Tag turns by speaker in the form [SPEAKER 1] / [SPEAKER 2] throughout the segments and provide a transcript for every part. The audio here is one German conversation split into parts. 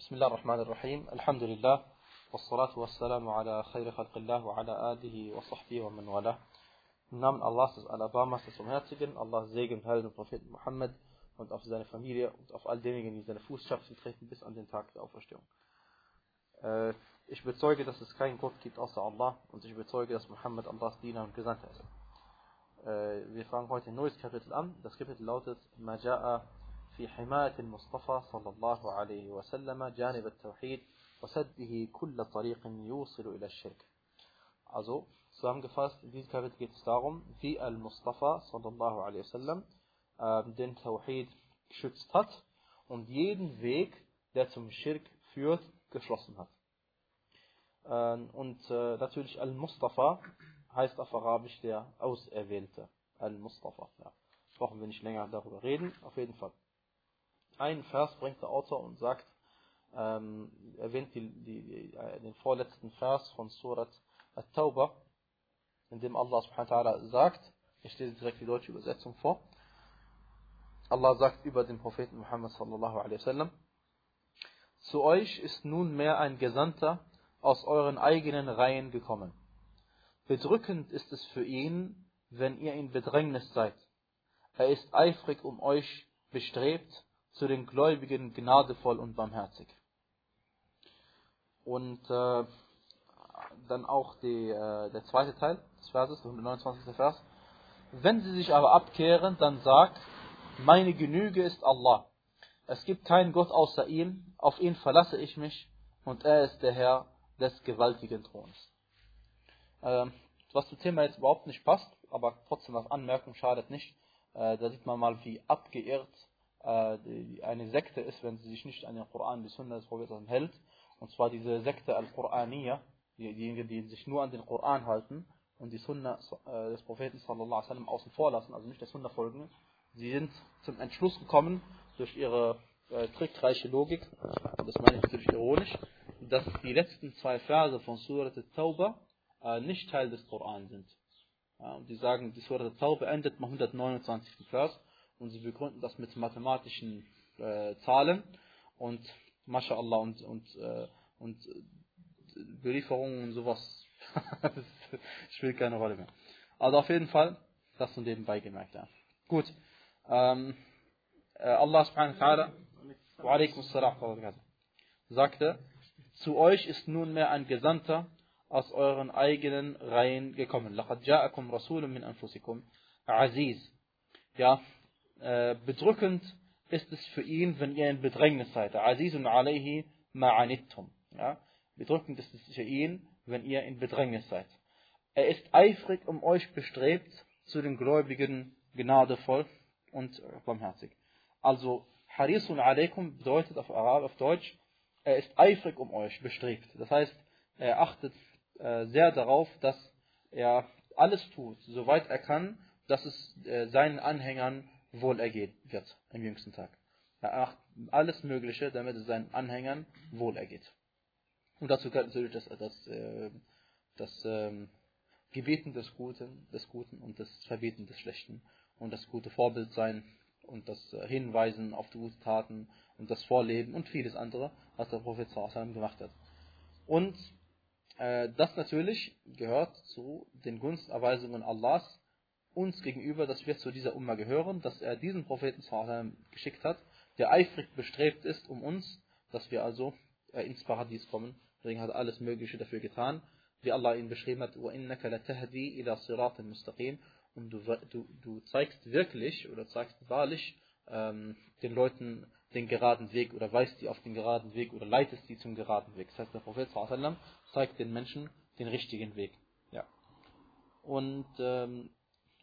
[SPEAKER 1] بسم الله الرحمن الرحيم الحمد لله والصلاة والسلام على خير خلق الله وعلى آله وصحبه ومن والاه Im Namen Allahs des Alabamas des Umherzigen, Allah Segen und Heil dem Propheten Muhammad und auf seine Familie und auf all diejenigen, die seine Fußstapfen treten bis an den Tag der Auferstehung. Äh, ich bezeuge, dass es keinen Gott gibt außer Allah und ich bezeuge, dass Muhammad Allahs Diener und Gesandter ist. Äh, wir fangen heute ein neues Kapitel an. Das Kapitel lautet Maja'a في حماية المصطفى صلى الله عليه وسلم جانب التوحيد وسده كل طريق يوصل إلى الشرك. Also, zusammengefasst, in diesem Kapitel geht es darum, wie Al-Mustafa sallallahu alaihi wasallam äh, den Tawhid geschützt hat und jeden Weg, der zum Schirk führt, geschlossen hat. Äh, und äh, natürlich Al-Mustafa heißt auf Arabisch der Auserwählte. Al-Mustafa. Ja. Brauchen wir nicht länger darüber reden, auf jeden Fall. Ein Vers bringt der Autor und sagt, ähm, erwähnt die, die, äh, den vorletzten Vers von Surat At-Tawbah, in dem Allah subhanahu wa ta'ala sagt, ich lese direkt die deutsche Übersetzung vor, Allah sagt über den Propheten Muhammad sallallahu alaihi wasallam, zu euch ist nunmehr ein Gesandter aus euren eigenen Reihen gekommen. Bedrückend ist es für ihn, wenn ihr in Bedrängnis seid. Er ist eifrig um euch bestrebt, zu den Gläubigen gnadevoll und barmherzig. Und äh, dann auch die, äh, der zweite Teil des Verses, der 129. Vers. Wenn sie sich aber abkehren, dann sagt, meine Genüge ist Allah. Es gibt keinen Gott außer ihm, auf ihn verlasse ich mich und er ist der Herr des gewaltigen Throns. Äh, was zum Thema jetzt überhaupt nicht passt, aber trotzdem als Anmerkung schadet nicht, äh, da sieht man mal, wie abgeirrt eine Sekte ist, wenn sie sich nicht an den Koran, die Sunna des Propheten hält. Und zwar diese Sekte Al-Qur'aniyya, diejenigen, die sich nur an den Koran halten und die Sunna äh, des Propheten sallallahu außen vor lassen, also nicht der Sunna folgen. Sie sind zum Entschluss gekommen durch ihre äh, trickreiche Logik, und das meine ich natürlich ironisch, dass die letzten zwei Verse von Surat al-Tawbah äh, nicht Teil des Koran sind. Ja, und die sagen, die Surat al-Tawbah endet mit 129. Vers und sie begründen das mit mathematischen äh, Zahlen und Masha'Allah und, und, äh, und Belieferungen und sowas spielt keine Rolle mehr. Also auf jeden Fall, das so nebenbei gemerkt. Ja. Gut. Ähm, äh, Allah subhanahu wa ta'ala sagte, zu euch ist nunmehr ein Gesandter aus euren eigenen Reihen gekommen. لَقَدْ جَاءَكُمْ رَسُولٌ مِنْ أَنفُسِكُمْ عَزِيز Ja, äh, bedrückend ist es für ihn, wenn ihr in Bedrängnis seid. Azizun alayhi ma'anittum. Ja? Bedrückend ist es für ihn, wenn ihr in Bedrängnis seid. Er ist eifrig um euch bestrebt, zu den Gläubigen gnadevoll und barmherzig. Also, Harisun alaykum bedeutet auf Arab, auf Deutsch, er ist eifrig um euch bestrebt. Das heißt, er achtet äh, sehr darauf, dass er alles tut, soweit er kann, dass es äh, seinen Anhängern wohlergehen wird am jüngsten Tag. Er macht alles Mögliche, damit es seinen Anhängern wohlergeht. Und dazu gehört natürlich das, das, äh, das äh, Gebieten des Guten, des Guten und das Verbieten des Schlechten und das gute Vorbild sein und das äh, Hinweisen auf die guten Taten und das Vorleben und vieles andere, was der Prophet gemacht hat. Und äh, das natürlich gehört zu den Gunsterweisungen Allahs uns gegenüber, dass wir zu dieser Umma gehören, dass er diesen Propheten geschickt hat, der eifrig bestrebt ist um uns, dass wir also äh, ins Paradies kommen. Deswegen hat er alles Mögliche dafür getan, wie Allah ihn beschrieben hat, وَإِنَّكَ لَتَهْدِي إِلَى صِرَاطٍ مُسْتَقِيمٍ Und du, du, du zeigst wirklich oder zeigst wahrlich ähm, den Leuten den geraden Weg oder weist die auf den geraden Weg oder leitest die zum geraden Weg. Das heißt, der Prophet zeigt den Menschen den richtigen Weg. Ja. Und ähm,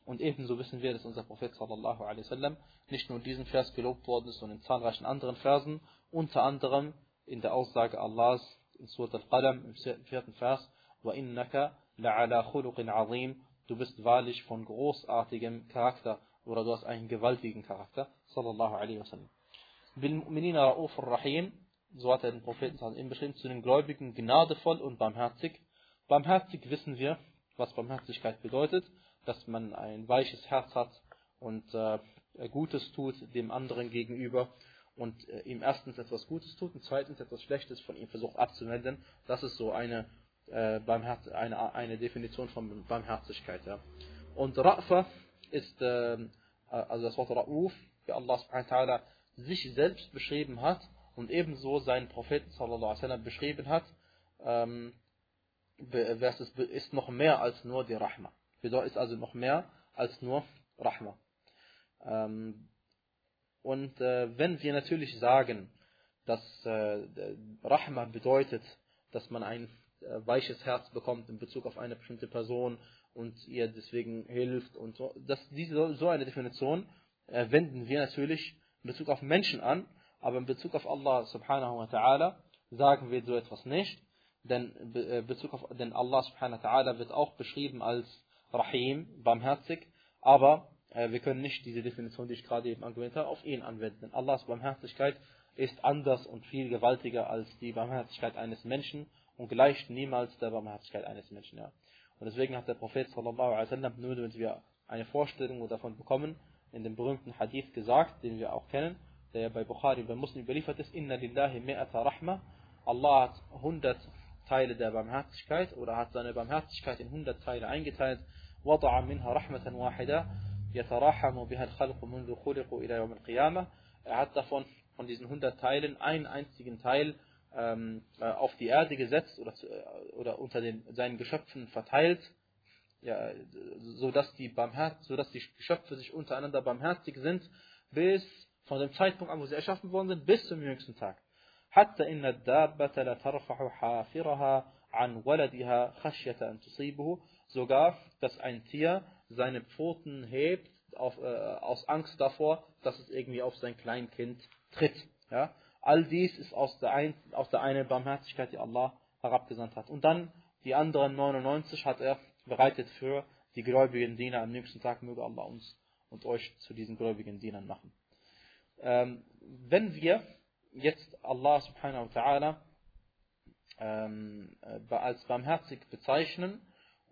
[SPEAKER 1] und ebenso wissen wir, dass unser Prophet sallallahu alaihi wasallam nicht nur in diesem Vers gelobt worden ist, sondern in zahlreichen anderen Versen, unter anderem in der Aussage Allahs in Surat al-Qalam im vierten Vers, وَإِنَّكَ لَعَلَى خُلُقٍ عَظِيمٍ Du bist wahrlich von großartigem Charakter oder du hast einen gewaltigen Charakter, sallallahu alaihi wasallam. بِالْمُؤْمِنِينَ رَؤُوفٌ rahim so hat er den Propheten beschrieben, zu den Gläubigen gnadevoll und barmherzig. Barmherzig wissen wir, was Barmherzigkeit bedeutet dass man ein weiches Herz hat und äh, Gutes tut dem anderen gegenüber und äh, ihm erstens etwas Gutes tut und zweitens etwas Schlechtes von ihm versucht abzuwenden. Das ist so eine, äh, eine, eine Definition von Barmherzigkeit. Ja. Und Ra'fa ist, äh, also das Wort Ra'uf, wie Allah subhanahu wa ta'ala sich selbst beschrieben hat und ebenso seinen Propheten sallallahu alaihi wasallam beschrieben hat, ähm, ist noch mehr als nur die Rahma. Bedeutet also noch mehr als nur Rahma. Ähm, und äh, wenn wir natürlich sagen, dass äh, Rahma bedeutet, dass man ein äh, weiches Herz bekommt in Bezug auf eine bestimmte Person und ihr deswegen hilft und so, dass diese, so eine Definition wenden wir natürlich in Bezug auf Menschen an, aber in Bezug auf Allah subhanahu wa ta'ala sagen wir so etwas nicht, denn, Bezug auf, denn Allah subhanahu wa ta'ala wird auch beschrieben als Rahim, barmherzig, aber äh, wir können nicht diese Definition, die ich gerade eben angewendet habe, auf ihn anwenden. Denn Allahs Barmherzigkeit ist anders und viel gewaltiger als die Barmherzigkeit eines Menschen und gleicht niemals der Barmherzigkeit eines Menschen. Ja. Und deswegen hat der Prophet sallallahu alaihi wasallam, nur damit wir eine Vorstellung davon bekommen, in dem berühmten Hadith gesagt, den wir auch kennen, der bei Bukhari bei Muslim überliefert ist, Inna lillahi mi'ata rahma. Allah hat 100 Teile der Barmherzigkeit oder hat seine Barmherzigkeit in 100 Teile eingeteilt. وضع منها رحمة واحدة يتراحم بها الخلق منذ خلقوا إلى يوم القيامة. Er hat davon, von diesen 100 Teilen, einen einzigen Teil ähm, äh, auf die Erde gesetzt oder, äh, oder unter den, seinen Geschöpfen verteilt, ja, sodass, die Barmherz, sodass die Geschöpfe sich untereinander barmherzig sind, bis von dem Zeitpunkt an, wo sie erschaffen worden sind, bis zum jüngsten Tag. حتى إن الدابة لترفع حافرها عن ولدها خشية أن تصيبه sogar, dass ein Tier seine Pfoten hebt auf, äh, aus Angst davor, dass es irgendwie auf sein Kleinkind tritt. Ja? All dies ist aus der, ein, aus der einen Barmherzigkeit, die Allah herabgesandt hat. Und dann die anderen 99 hat er bereitet für die gläubigen Diener. Am nächsten Tag möge Allah uns und euch zu diesen gläubigen Dienern machen. Ähm, wenn wir jetzt Allah subhanahu wa ta'ala ähm, äh, als barmherzig bezeichnen,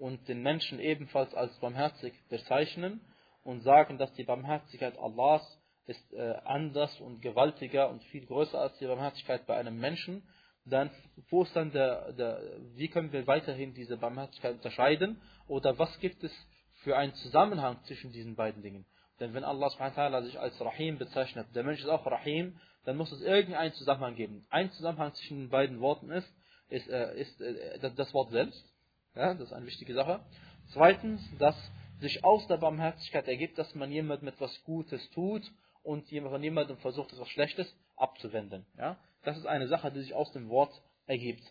[SPEAKER 1] und den Menschen ebenfalls als barmherzig bezeichnen und sagen, dass die Barmherzigkeit Allahs ist äh, anders und gewaltiger und viel größer als die Barmherzigkeit bei einem Menschen, dann wo ist dann der, der, wie können wir weiterhin diese Barmherzigkeit unterscheiden oder was gibt es für einen Zusammenhang zwischen diesen beiden Dingen? Denn wenn Allah sich als Rahim bezeichnet, der Mensch ist auch Rahim, dann muss es irgendeinen Zusammenhang geben. Ein Zusammenhang zwischen den beiden Worten ist, ist, äh, ist äh, das Wort selbst ja, das ist eine wichtige Sache. Zweitens, dass sich aus der Barmherzigkeit ergibt, dass man jemandem etwas Gutes tut und von jemandem versucht, etwas Schlechtes abzuwenden. Ja? Das ist eine Sache, die sich aus dem Wort ergibt.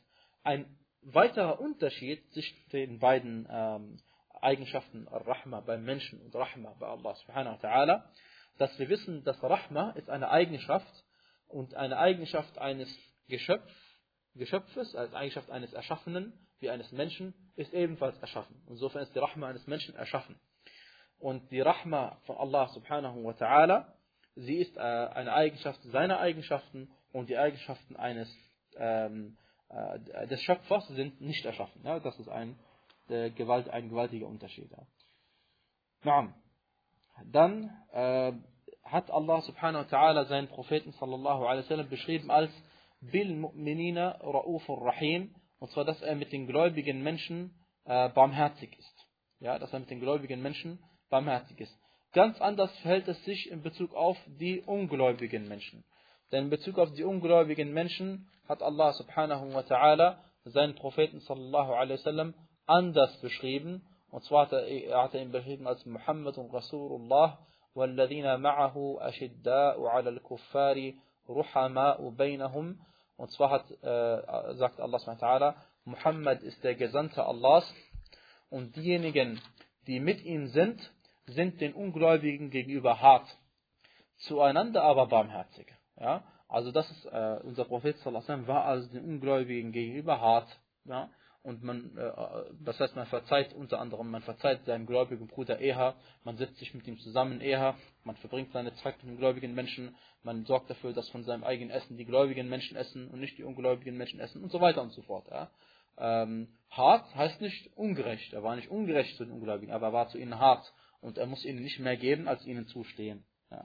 [SPEAKER 1] Ein weiterer Unterschied zwischen den beiden ähm, Eigenschaften Rahma beim Menschen und Rahma bei Allah subhanahu wa ta'ala, dass wir wissen, dass Rahma ist eine Eigenschaft und eine Eigenschaft eines Geschöpf, Geschöpfes, als Eigenschaft eines Erschaffenen, wie eines Menschen, ist ebenfalls erschaffen. Insofern ist die Rahma eines Menschen erschaffen. Und die Rahma von Allah subhanahu wa ta'ala, sie ist äh, eine Eigenschaft seiner Eigenschaften und die Eigenschaften eines ähm, äh, des Schöpfers sind nicht erschaffen. Ja? Das ist ein, äh, Gewalt, ein gewaltiger Unterschied. Ja. Dann äh, hat Allah subhanahu wa ta'ala seinen Propheten sallallahu alaihi wasallam beschrieben als Bil Mu'minina Ra'ufur Rahim und zwar, dass er mit den gläubigen Menschen äh, barmherzig ist. Ja, dass er mit den gläubigen Menschen barmherzig ist. Ganz anders verhält es sich in Bezug auf die ungläubigen Menschen. Denn in Bezug auf die ungläubigen Menschen hat Allah subhanahu wa ta'ala seinen Propheten sallallahu alaihi wasallam anders beschrieben. Und zwar hat er, er hat ihn beschrieben als Muhammad und Rasulullah والذين معه أشداء على الكفار رحماء بينهم und zwar hat, äh, sagt Allah SWT, Muhammad ist der Gesandte Allahs und diejenigen, die mit ihm sind, sind den Ungläubigen gegenüber hart, zueinander aber barmherzig. Ja? Also das ist, äh, unser Prophet sallam, war also den Ungläubigen gegenüber hart. Ja? Und man, äh, das heißt, man verzeiht unter anderem, man verzeiht seinem gläubigen Bruder eher, man setzt sich mit ihm zusammen eher, man verbringt seine Zeit mit den gläubigen Menschen, man sorgt dafür, dass von seinem eigenen Essen die gläubigen Menschen essen und nicht die ungläubigen Menschen essen und so weiter und so fort. Ja. Ähm, hart heißt nicht ungerecht. Er war nicht ungerecht zu den Ungläubigen, aber er war zu ihnen hart und er muss ihnen nicht mehr geben, als ihnen zustehen. Ja.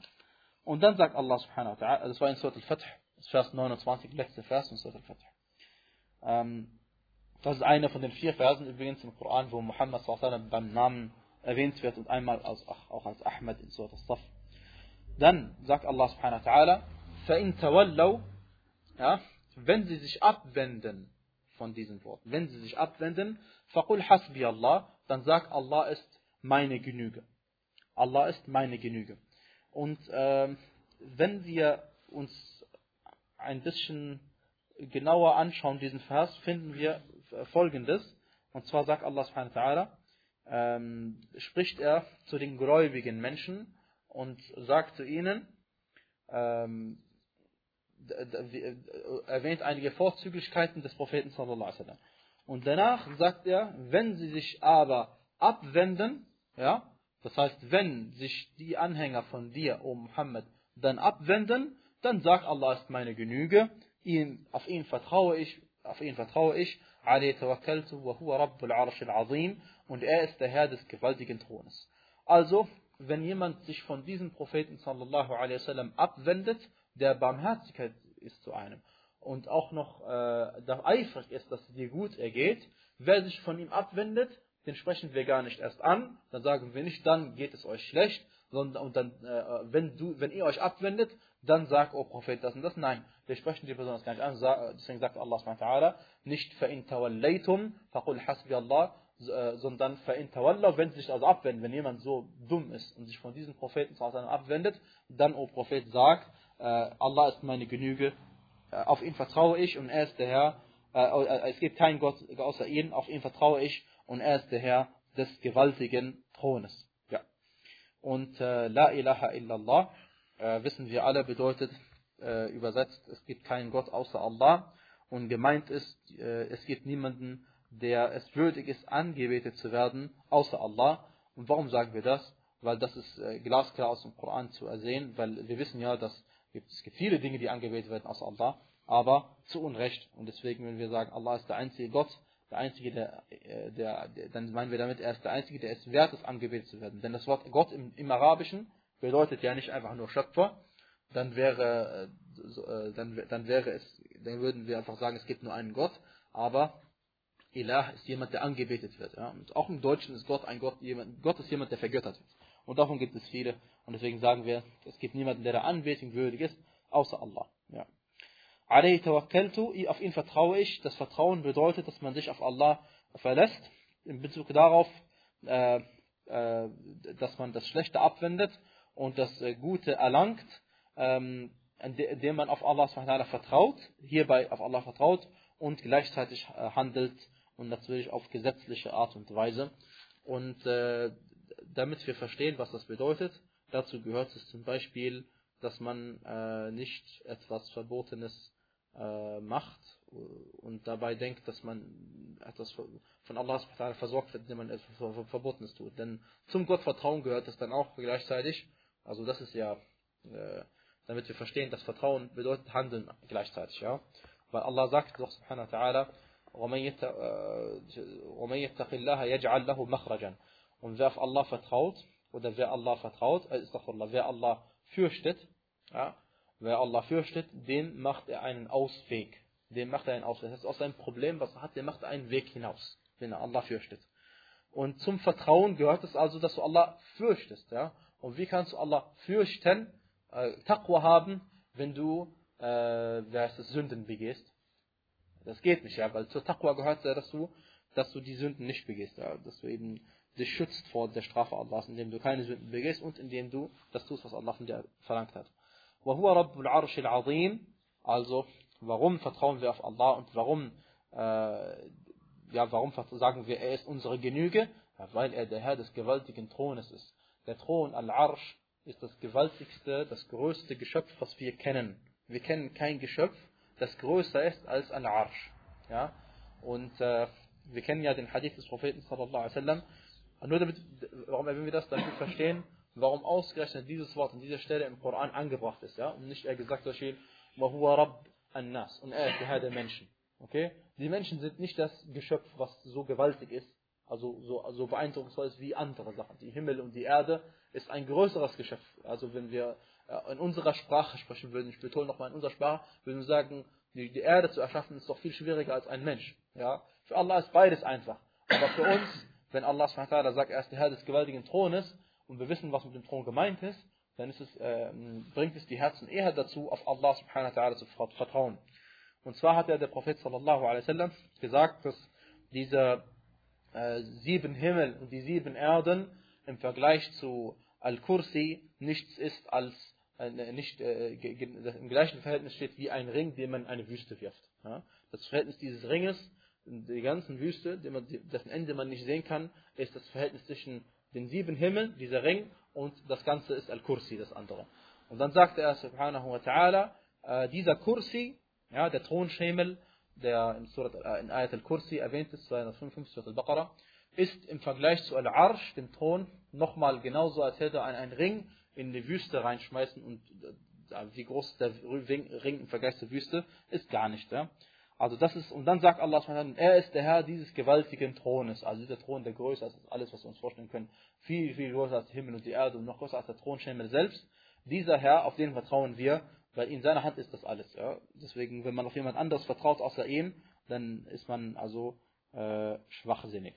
[SPEAKER 1] Und dann sagt Allah subhanahu wa ta'ala, das war in Surat al-Fath, Vers 29, letzte Vers in Surat al-Fath. Ähm, das ist einer von den vier Versen übrigens im Koran, wo Muhammad sallallahu beim Namen erwähnt wird und einmal als, auch als Ahmed in Surat al-Saf. Dann sagt Allah subhanahu wa ta'ala, فَإِن تَوَلَّوْا ja, wenn sie sich abwenden von diesen Worten, wenn sie sich abwenden, فَقُلْ حَسْبِيَ Allah, dann sagt Allah ist meine Genüge. Allah ist meine Genüge. Und äh, wenn wir uns ein bisschen genauer anschauen, diesen Vers, finden wir folgendes. Und zwar sagt Allah subhanahu wa ta'ala, ähm, spricht er zu den gläubigen Menschen und sagt zu ihnen, ähm, erwähnt einige Vorzüglichkeiten des Propheten sallallahu alaihi wasallam. Und danach sagt er, wenn sie sich aber abwenden, ja, das heißt, wenn sich die Anhänger von dir, O Muhammad, dann abwenden, dann sagt Allah ist meine Genüge, ihn, auf ihn vertraue ich, auf ihn vertraue ich, und er ist der Herr des gewaltigen Thrones. Also, wenn jemand sich von diesem Propheten sallallahu alaihi wasallam abwendet, der Barmherzigkeit ist zu einem. Und auch noch äh, eifrig ist, dass es dir gut ergeht, wer sich von ihm abwendet, den sprechen wir gar nicht erst an, dann sagen wir nicht, dann geht es euch schlecht, sondern und dann, äh, wenn, du, wenn ihr euch abwendet, dann sagt, oh Prophet, das und das. Nein, wir sprechen die Person gar nicht an. Deswegen sagt Allah subhanahu nicht فَإِن تَوَلَّيْتُمْ فَقُلْ حَسْبِيَ اللَّهِ sondern فَإِن تَوَلَّوْا, wenn sie sich also abwenden, wenn jemand so dumm ist und sich von diesen Propheten abwendet, dann, oh Prophet, sagt, äh, Allah ist meine Genüge, äh, auf ihn vertraue ich und er ist der Herr, äh, es gibt keinen Gott außer ihn, auf ihn vertraue ich und er ist der Herr des gewaltigen Thrones. Ja. Und äh, La ilaha illallah, äh, wissen wir alle, bedeutet äh, übersetzt, es gibt keinen Gott außer Allah. Und gemeint ist, äh, es gibt niemanden, der es würdig ist, angebetet zu werden, außer Allah. Und warum sagen wir das? Weil das ist äh, glasklar aus dem Koran zu ersehen, weil wir wissen ja, dass es gibt viele Dinge, die angebetet werden außer Allah, aber zu Unrecht. Und deswegen, wenn wir sagen, Allah ist der einzige Gott, der Einzige, der, äh, der, der, dann meinen wir damit, er ist der Einzige, der es wert ist, angebetet zu werden. Denn das Wort Gott im, im Arabischen bedeutet ja nicht einfach nur Schöpfer, dann wäre, äh, dann, dann wäre es, dann würden wir einfach sagen, es gibt nur einen Gott, aber Ilah ist jemand, der angebetet wird. Ja? Und auch im Deutschen ist Gott ein Gott, jemand, Gott ist jemand, der vergöttert wird. Und davon gibt es viele. Und deswegen sagen wir, es gibt niemanden, der der Anbetung würdig ist, außer Allah. Ja. Alayhi tawakkaltu, auf ihn vertraue ich. Das Vertrauen bedeutet, dass man sich auf Allah verlässt, in Bezug darauf, äh, äh, dass man das Schlechte abwendet und das äh, Gute erlangt, ähm, indem man auf Allah vertraut, hierbei auf Allah vertraut und gleichzeitig äh, handelt und natürlich auf gesetzliche Art und Weise. Und äh, damit wir verstehen, was das bedeutet, dazu gehört es zum Beispiel, dass man nicht etwas Verbotenes macht und dabei denkt, dass man etwas von Allah versorgt wird, indem man etwas Verbotenes tut. Denn zum Gottvertrauen gehört es dann auch gleichzeitig, also das ist ja, äh, damit wir verstehen, dass Vertrauen bedeutet Handeln gleichzeitig, ja. Weil Allah sagt doch subhanahu wa ta'ala, وَمَنْ يَتَّقِ اللَّهَ يَجْعَلْ لَهُ مَخْرَجًا Und wer auf Allah vertraut, oder wer Allah vertraut, äh, ist doch Allah, wer Allah fürchtet, ja, Wer Allah fürchtet, dem macht er einen Ausweg. Dem macht er einen Ausweg. Das heißt, aus seinem Problem, was er hat, dem macht er einen Weg hinaus, wenn er Allah fürchtet. Und zum Vertrauen gehört es also, dass du Allah fürchtest. Ja? Und wie kannst du Allah fürchten, äh, Taqwa haben, wenn du äh, wer ist das, Sünden begehst? Das geht nicht, ja, weil zur Taqwa gehört ja, dass du, dass du die Sünden nicht begehst, ja? dass du eben dich schützt vor der Strafe Allahs, indem du keine Sünden begehst und indem du das tust, was Allah von dir verlangt hat. وهو رب العرش العظيم also warum vertrauen wir auf Allah und warum äh, ja warum sagen wir er ist unsere Genüge? Ja, weil er der Herr des gewaltigen Thrones ist. Der Thron Al-Arsh ist das gewaltigste das größte Geschöpf was wir kennen. Wir kennen kein Geschöpf das größer ist als Al-Arsh. Ja? Und äh, wir kennen ja den Hadith des Propheten sallallahu alaihi wasallam. Nur damit warum erwähnen wir das? Damit wir verstehen warum ausgerechnet dieses Wort an dieser Stelle im Koran angebracht ist, ja, und nicht er gesagt hat, Wahuwa Rabb an-Nas, und er ist der Herr der Menschen. Okay? Die Menschen sind nicht das Geschöpf, was so gewaltig ist, Also so, so beeindrucksvoll ist wie andere Sachen. Die Himmel und die Erde ist ein größeres Geschäft. Also wenn wir äh, in unserer Sprache sprechen würden, ich betone nochmal in unserer Sprache, würden wir sagen, die, die Erde zu erschaffen ist doch viel schwieriger als ein Mensch. Ja? Für Allah ist beides einfach. Aber für uns, wenn Allah sagt, er ist der Herr des gewaltigen Thrones und wir wissen, was mit dem Thron gemeint ist, dann es, äh, bringt es die Herzen eher dazu, auf Allah subhanahu wa ta'ala zu vertrauen. Und zwar hat ja der Prophet sallallahu alaihi wasallam gesagt, dass diese äh, sieben Himmel und die sieben Erden im Vergleich zu Al-Kursi nichts ist als äh, nicht äh, im gleichen Verhältnis steht wie ein Ring, den man in eine Wüste wirft. Ja? Das Verhältnis dieses Ringes, die ganzen Wüste, man, dessen Ende man nicht sehen kann, ist das Verhältnis zwischen den sieben Himmeln, dieser Ring, und das Ganze ist Al-Kursi, das andere. Und dann sagt er subhanahu wa ta'ala, äh, dieser Kursi, ja, der Thronschemel, der in, Surat, äh, in Ayat al-Kursi erwähnt ist, 255 Surat al-Baqarah, ist im Vergleich zu Al-Arsh, dem Thron, nochmal genauso, als hätte er einen Ring in die Wüste reinschmeißen und äh, wie groß der Ring im Vergleich zur Wüste ist gar nicht. Ja? Also das ist, und dann sagt Allah, er ist der Herr dieses gewaltigen Thrones, also dieser Thron, der größer ist als alles, was wir uns vorstellen können, viel, viel größer als der Himmel und die Erde und noch größer als der Thronschemel selbst. Dieser Herr, auf den vertrauen wir, weil in seiner Hand ist das alles. Ja? Deswegen, wenn man auf jemand anderes vertraut außer ihm, dann ist man also äh, schwachsinnig.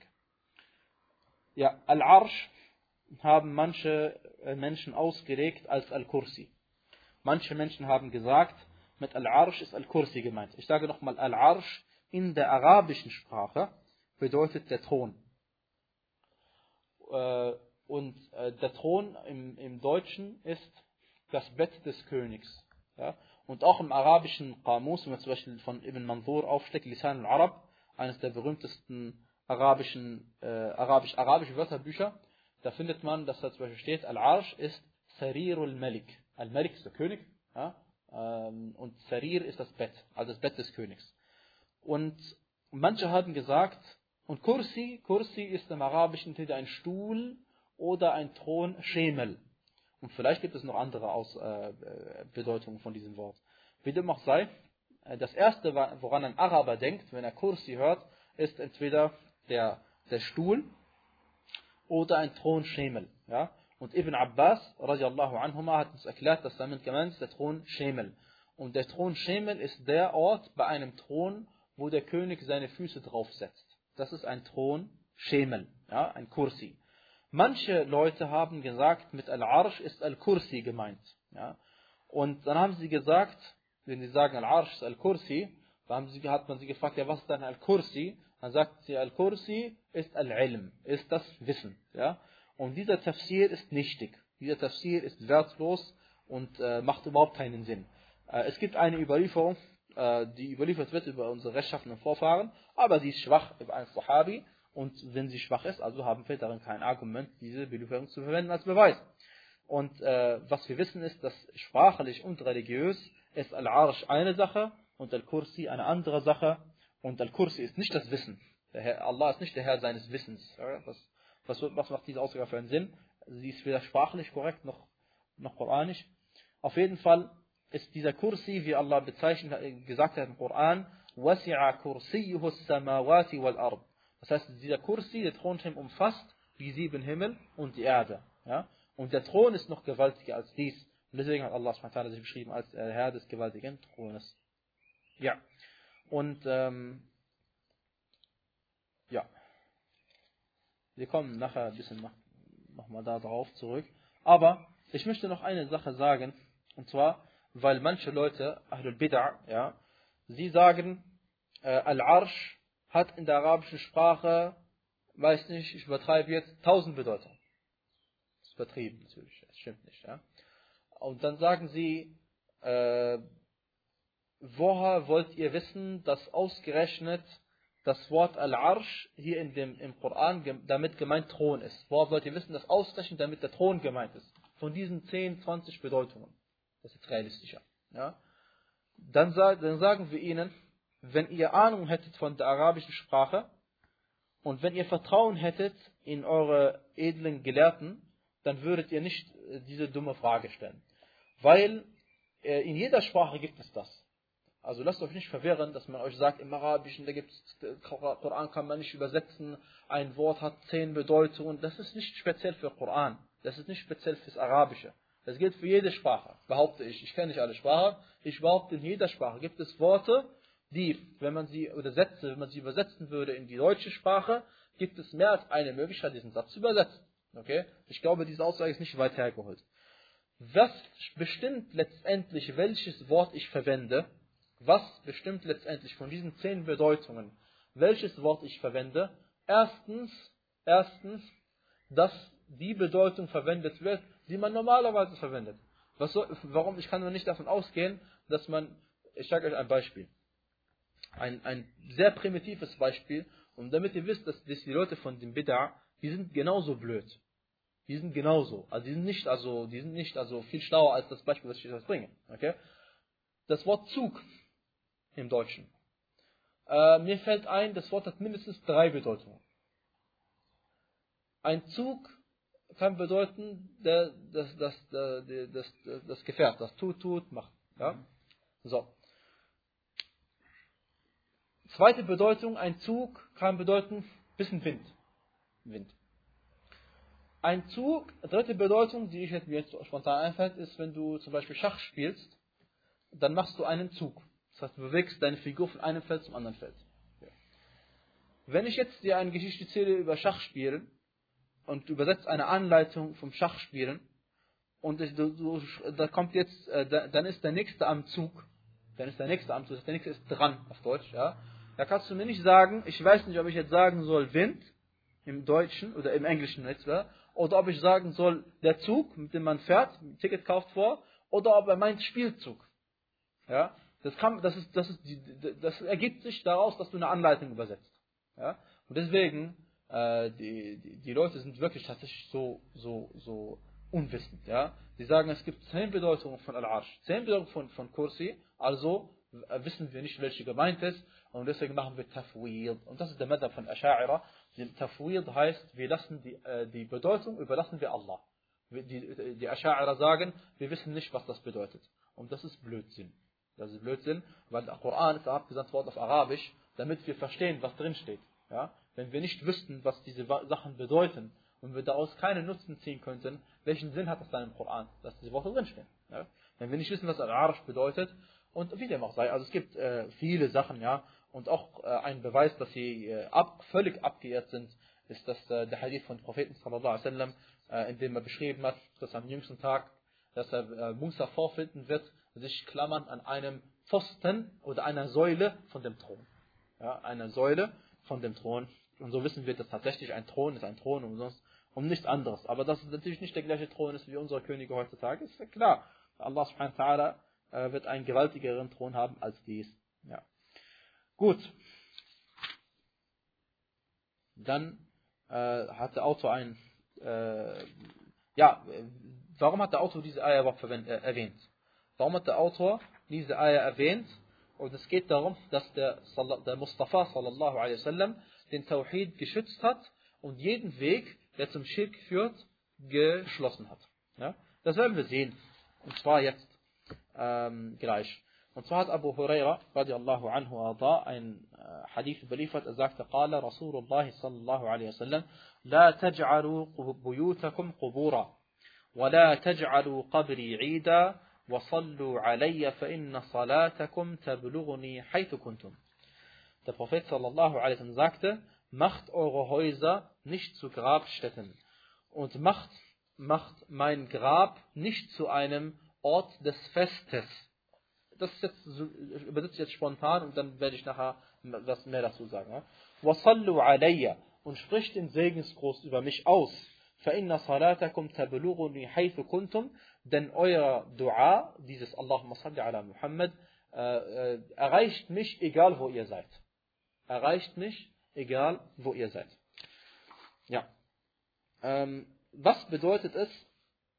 [SPEAKER 1] Ja, Al-Arsh haben manche äh, Menschen ausgelegt als Al-Kursi. Manche Menschen haben gesagt, mit Al-Arsh ist Al-Kursi gemeint. Ich sage nochmal, Al-Arsh in der arabischen Sprache bedeutet der Thron. Äh, und äh, der Thron im, im Deutschen ist das Bett des Königs. Ja? Und auch im arabischen Qamus, wenn man zum Beispiel von Ibn Manzur aufsteckt, Lisan al-Arab, eines der berühmtesten arabischen, äh, arabisch, arabische Wörterbücher, da findet man, dass da zum Beispiel steht, Al-Arsh ist Sarirul Malik. Al-Malik ist der König, ja? ähm, und Sarir ist das Bett, also das Bett des Königs. Und manche haben gesagt, und Kursi, Kursi ist im Arabischen entweder ein Stuhl oder ein Thron, Schemel. Und vielleicht gibt es noch andere Aus, äh, Bedeutungen von diesem Wort. Wie dem auch sei, äh, das erste, woran ein Araber denkt, wenn er Kursi hört, ist entweder der, der Stuhl oder ein Thronschemel. Ja? Und Ibn Abbas, radiallahu anhuma, hat uns erklärt, dass damit gemeint ist der Thronschemel. Und der Thronschemel ist der Ort bei einem Thron, wo der König seine Füße draufsetzt. Das ist ein Thronschemel, ja? ein Kursi. Manche Leute haben gesagt, mit Al-Arsh ist Al-Kursi gemeint. Ja? Und dann haben sie gesagt, wenn sie sagen Al-Arsh ist Al-Kursi, dann hat man sie gefragt, ja was ist dann Al-Kursi? Dann sagt sie, Al-Kursi ist Al-Ilm, ist das Wissen. Ja? Und dieser Tafsir ist nichtig. Dieser Tafsir ist wertlos und äh, macht überhaupt keinen Sinn. Äh, es gibt eine Überlieferung, äh, die überliefert wird über unsere rechtschaffenden Vorfahren, aber die ist schwach über einen Sahabi Und wenn sie schwach ist, also haben wir darin kein Argument, diese Überlieferung zu verwenden als Beweis. Und äh, was wir wissen ist, dass sprachlich und religiös ist Al-Arsh eine Sache und Al-Kursi eine andere Sache und Al-Kursi ist nicht das Wissen. Herr, Allah ist nicht der Herr seines Wissens. Was, was, was macht diese Aussage für einen Sinn? Sie ist weder sprachlich korrekt noch, noch koranisch. Auf jeden Fall ist dieser Kursi, wie Allah bezeichnet, äh, gesagt hat im Koran, وَسِعَ كُرْسِيُّهُ السَّمَاوَاتِ وَالْأَرْضِ das heißt, dieser Kursi, der Thronschirm umfasst die sieben Himmel und die Erde. Ja? Und der Thron ist noch gewaltiger als dies. Und deswegen hat Allah sich beschrieben als der Herr des gewaltigen Thrones. Ja. Und ähm, ja, wir kommen nachher ein bisschen noch, noch mal zurück. Aber ich möchte noch eine Sache sagen, und zwar, weil manche Leute, Ahlul Bid'ah, ja, sie sagen, äh, Al-Arsh hat in der arabischen Sprache, weiß nicht, ich übertreibe jetzt, tausend Bedeutungen. Das ist übertrieben natürlich, das stimmt nicht. Ja. Und dann sagen sie, äh, woher wollt ihr wissen, dass ausgerechnet das Wort Al-Arsh hier in dem, im Koran damit gemeint Thron ist? Woher wollt ihr wissen, dass ausgerechnet damit der Thron gemeint ist? Von diesen 10, 20 Bedeutungen. Das ist realistischer. Ja? Dann, dann sagen wir ihnen, wenn ihr Ahnung hättet von der arabischen Sprache und wenn ihr Vertrauen hättet in eure edlen Gelehrten, dann würdet ihr nicht äh, diese dumme Frage stellen. Weil äh, in jeder Sprache gibt es das. Also lasst euch nicht verwirren, dass man euch sagt, im Arabischen, da gibt es, Koran kann man nicht übersetzen, ein Wort hat zehn Bedeutungen. Das ist nicht speziell für Koran. Das ist nicht speziell fürs Arabische. Das gilt für jede Sprache, behaupte ich. Ich kenne nicht alle Sprachen. Ich behaupte, in jeder Sprache gibt es Worte, die, wenn man sie, oder Sätze, wenn man sie übersetzen würde in die deutsche Sprache, gibt es mehr als eine Möglichkeit, diesen Satz zu übersetzen. Okay? Ich glaube, diese Aussage ist nicht weit hergeholt. Was bestimmt letztendlich, welches Wort ich verwende? Was bestimmt letztendlich von diesen zehn Bedeutungen, welches Wort ich verwende? Erstens, erstens, dass die Bedeutung verwendet wird, die man normalerweise verwendet. Soll, warum? Ich kann nur nicht davon ausgehen, dass man, ich sage euch ein Beispiel. Ein, ein sehr primitives Beispiel, und damit ihr wisst, dass, dass die Leute von dem Bid'a, die sind genauso blöd. Die sind genauso. Also die sind nicht also, die sind nicht also viel schlauer als das Beispiel, was ich jetzt bringe. Okay? Das Wort Zug im Deutschen. Äh, mir fällt ein, das Wort hat mindestens drei Bedeutungen. Ein Zug kann bedeuten, das, das, das, das Gefährt, das tut, tut, macht. Ja? So. Zweite Bedeutung, ein Zug kann bedeuten, bisschen Wind. Wind. Ein Zug, dritte Bedeutung, die ich mir jetzt spontan einfällt, ist, wenn du zum Beispiel Schach spielst, dann machst du einen Zug. Das heißt, du bewegst deine Figur von einem Feld zum anderen Feld. Wenn ich jetzt dir eine Geschichte erzähle über Schachspielen und übersetzt eine Anleitung vom Schachspielen und du, du, da kommt jetzt, äh, dann ist der nächste am Zug, dann ist der nächste am Zug, der nächste ist dran auf Deutsch, ja. Da kannst du mir nicht sagen, ich weiß nicht, ob ich jetzt sagen soll Wind im Deutschen oder im Englischen etwa, oder ob ich sagen soll der Zug, mit dem man fährt, ein Ticket kauft vor, oder ob er meint Spielzug. Ja, das, kann, das, ist, das, ist das ergibt sich daraus, dass du eine Anleitung übersetzt. Ja? Und deswegen, äh, die, die, die Leute sind wirklich tatsächlich so, so, so unwissend. Ja? Sie sagen, es gibt zehn Bedeutungen von Al-Arsh, zehn Bedeutungen von, von Kursi, also wissen wir nicht, welche gemeint ist, und deswegen machen wir Tafwid. Und das ist der Madhab von Asha'ira. Tafwid heißt, wir lassen die, äh, die Bedeutung, überlassen wir Allah. Die, die Asha'ira sagen, wir wissen nicht, was das bedeutet. Und das ist Blödsinn. Das ist Blödsinn, weil der Koran ist abgesandt worden auf Arabisch, damit wir verstehen, was drin steht. Ja? Wenn wir nicht wüssten, was diese Sachen bedeuten und wir daraus keinen Nutzen ziehen könnten, welchen Sinn hat das dann im Koran, dass diese Worte drinstehen? Ja? Wenn wir nicht wissen, was Arabisch bedeutet und wie dem auch sei, also es gibt äh, viele Sachen, ja, und auch äh, ein Beweis, dass sie äh, ab, völlig abgeirrt sind, ist das äh, der Hadith von Propheten sallallahu alaihi wasallam, in dem er beschrieben hat, dass am jüngsten Tag, dass er Musa vorfinden wird, sich klammern an einem Pfosten oder einer Säule von dem Thron. Ja, einer Säule von dem Thron. Und so wissen wir, dass tatsächlich ein Thron ist ein Thron und sonst um nichts anderes. Aber dass es natürlich nicht der gleiche Thron ist wie unsere Könige heutzutage, ist klar. Allah subhanahu wa ta'ala wird einen gewaltigeren Thron haben als dies. Ja. Gut. Dann äh, hat der Autor ein, äh, ja, warum hat der Autor diese Eier überhaupt äh, erwähnt? Warum hat der Autor diese Eier erwähnt? Und es geht darum, dass der, der Mustafa sallallahu alaihi wasallam den Tawhid geschützt hat und jeden Weg, der zum Schirk führt, geschlossen hat. Ja? Das werden wir sehen. Und zwar jetzt ähm, gleich. Und zwar hat Abu Huraira radiallahu anhu arda ein äh, Hadith überliefert, er sagte, قال رسول الله صلى الله عليه وسلم لا تجعلوا بيوتكم قبورا ولا تجعلوا قبري عيدا وصلوا علي فإن صلاتكم تبلغني حيث كنتم Der Prophet sallallahu alaihi wasallam sagte, macht eure Häuser nicht zu Grabstätten und macht, macht mein Grab nicht zu einem Ort des Festes das ist jetzt, übersetze ich jetzt spontan und dann werde ich nachher was mehr dazu sagen. Wasallu alayya und spricht den Segensgruß über mich aus. فَإِنَّ صَلَاتَكُمْ تَبْلُغُنِي حَيْثُ كُنْتُمْ Denn euer Dua, dieses Allahumma salli ala Muhammad, äh, äh, erreicht mich, egal wo ihr seid. Erreicht mich, egal wo ihr seid. Ja. Ähm, was bedeutet es,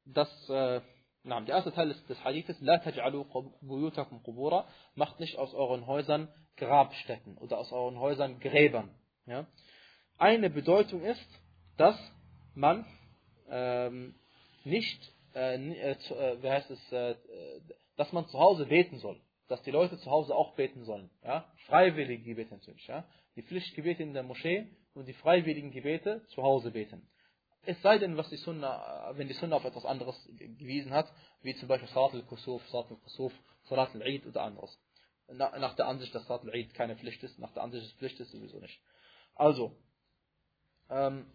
[SPEAKER 1] dass äh, na, der erste Teil des, des Hadithes, La taj'alu buyutakum qubura, macht nicht aus euren Häusern Grabstätten oder aus euren Häusern Gräbern. Ja? Eine Bedeutung ist, dass man ähm, nicht, äh, äh, äh, wie heißt es, äh, dass man zu Hause beten soll. dass die Leute zu Hause auch beten sollen. Ja? Freiwillige Gebete natürlich. Ja? Die Pflichtgebete in der Moschee und die freiwilligen Gebete zu Hause beten. Es sei denn, was die Sunna, wenn die Sunna auf etwas anderes gewiesen hat, wie zum Beispiel Salat al-Kusuf, Salat al-Kusuf, Salat al-Eid oder anderes. Nach der Ansicht, dass Salat al-Eid keine Pflicht ist, nach der Ansicht, dass Pflicht ist, sowieso nicht. Also, ähm,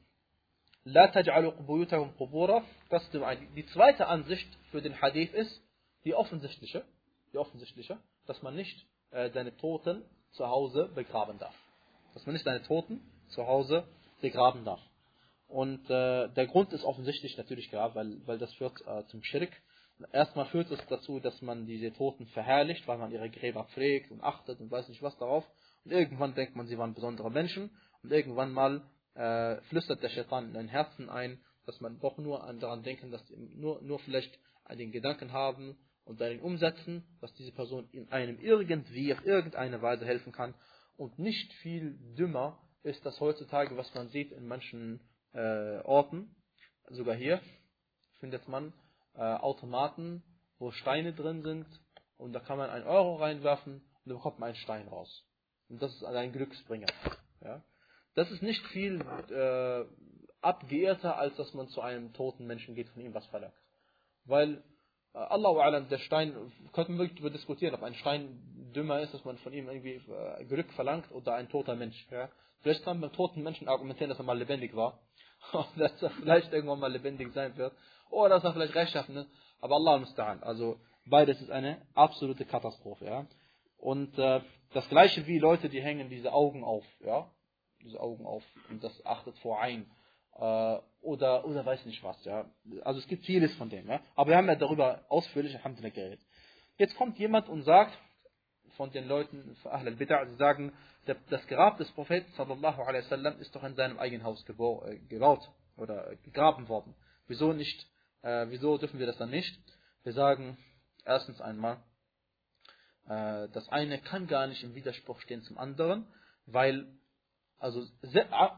[SPEAKER 1] La taj'alu buyutakum qubura. Das ist die zweite Ansicht für den Hadith ist die offensichtliche, die offensichtliche, dass man nicht äh, seine Toten zu Hause begraben darf. Dass man nicht seine Toten zu Hause begraben darf. Und äh, der Grund ist offensichtlich natürlich klar, weil, weil das führt äh, zum Schirk. Erstmal führt es dazu, dass man diese Toten verherrlicht, weil man ihre Gräber pflegt und achtet und weiß nicht was darauf. Und irgendwann denkt man, sie waren besondere Menschen. Und irgendwann mal äh, flüstert der Shaitan in dein Herzen ein, dass man doch nur an daran denken, dass nur, nur vielleicht den Gedanken haben und darin umsetzen, dass diese Person in einem irgendwie auf irgendeine Weise helfen kann. Und nicht viel dümmer ist das heutzutage, was man sieht in manchen äh, Orten, sogar hier findet man äh, Automaten, wo Steine drin sind und da kann man einen Euro reinwerfen und dann bekommt man einen Stein raus. Und das ist ein Glücksbringer. Ja? Das ist nicht viel äh, abgeehrter, als dass man zu einem toten Menschen geht, von ihm was verlangt. Weil äh, Allahu Alam, der Stein, könnte man wirklich darüber diskutieren, ob ein Stein dümmer ist, dass man von ihm irgendwie äh, Glück verlangt oder ein toter Mensch. Ja? Vielleicht kann man beim toten Menschen argumentieren, dass er mal lebendig war. Und dass er vielleicht irgendwann mal lebendig sein wird. Oder dass er vielleicht rechtschaffen ist. Aber Allah musta'an. Also beides ist eine absolute Katastrophe. Ja? Und äh, das gleiche wie Leute, die hängen diese Augen auf. Ja? diese Augen auf und das achtet vor ein. Äh, oder, oder weiß nicht was, ja. Also es gibt vieles von dem, ja. Aber wir haben ja darüber ausführlich geredet. Jetzt kommt jemand und sagt, von den Leuten, Ahl al-Bid'ah, sie sagen, das Grab des Propheten sallallahu alaihi wasallam ist doch in seinem eigenen Haus äh, gebaut oder gegraben worden. Wieso nicht, äh, wieso dürfen wir das dann nicht? Wir sagen, erstens einmal, äh, das eine kann gar nicht im Widerspruch stehen zum anderen, weil also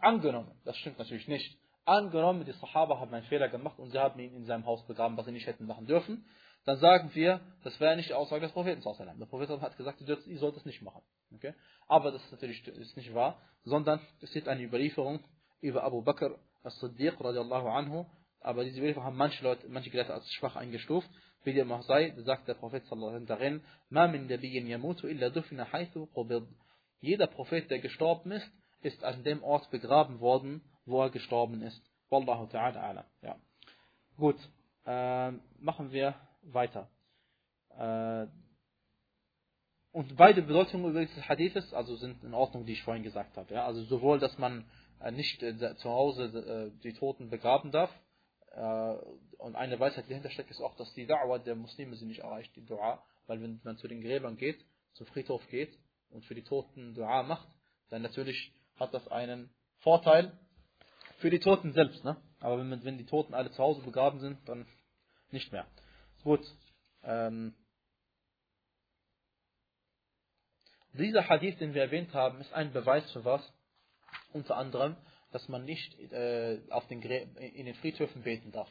[SPEAKER 1] angenommen, das stimmt natürlich nicht. Angenommen, die Sahaba haben einen Fehler gemacht und sie haben ihn in seinem Haus begraben, was sie nicht hätten machen dürfen, dann sagen wir, das wäre nicht die Aussage des Propheten. Der Prophet hat gesagt, ihr sollt es nicht machen. Okay? Aber das ist natürlich ist nicht wahr, sondern es gibt eine Überlieferung über Abu Bakr as-Siddiq anhu, aber diese Überlieferung haben manche Leute, manche Gelehrte als schwach eingestuft. Wie dem auch sei, sagt der Prophet sallallahu alaihi darin. Jeder Prophet, der gestorben ist, ist an dem Ort begraben worden, wo er gestorben ist. Wallahu ta'ala ala. Ja. Gut, äh, machen wir weiter. Äh, und beide Bedeutungen des Hadithes also sind in Ordnung, die ich vorhin gesagt habe. Ja? Also sowohl, dass man äh, nicht äh, zu Hause äh, die Toten begraben darf, äh, und eine Weisheit, die dahinter steckt, ist auch, dass die Da'wah der Muslime sie nicht erreicht, die Dua, weil wenn man zu den Gräbern geht, zum Friedhof geht und für die Toten Dua macht, dann natürlich hat das einen Vorteil für die Toten selbst. Ne? Aber wenn, wenn die Toten alle zu Hause begraben sind, dann nicht mehr. Gut. Ähm, dieser Hadith, den wir erwähnt haben, ist ein Beweis für was? Unter anderem, dass man nicht äh, auf den in den Friedhöfen beten darf.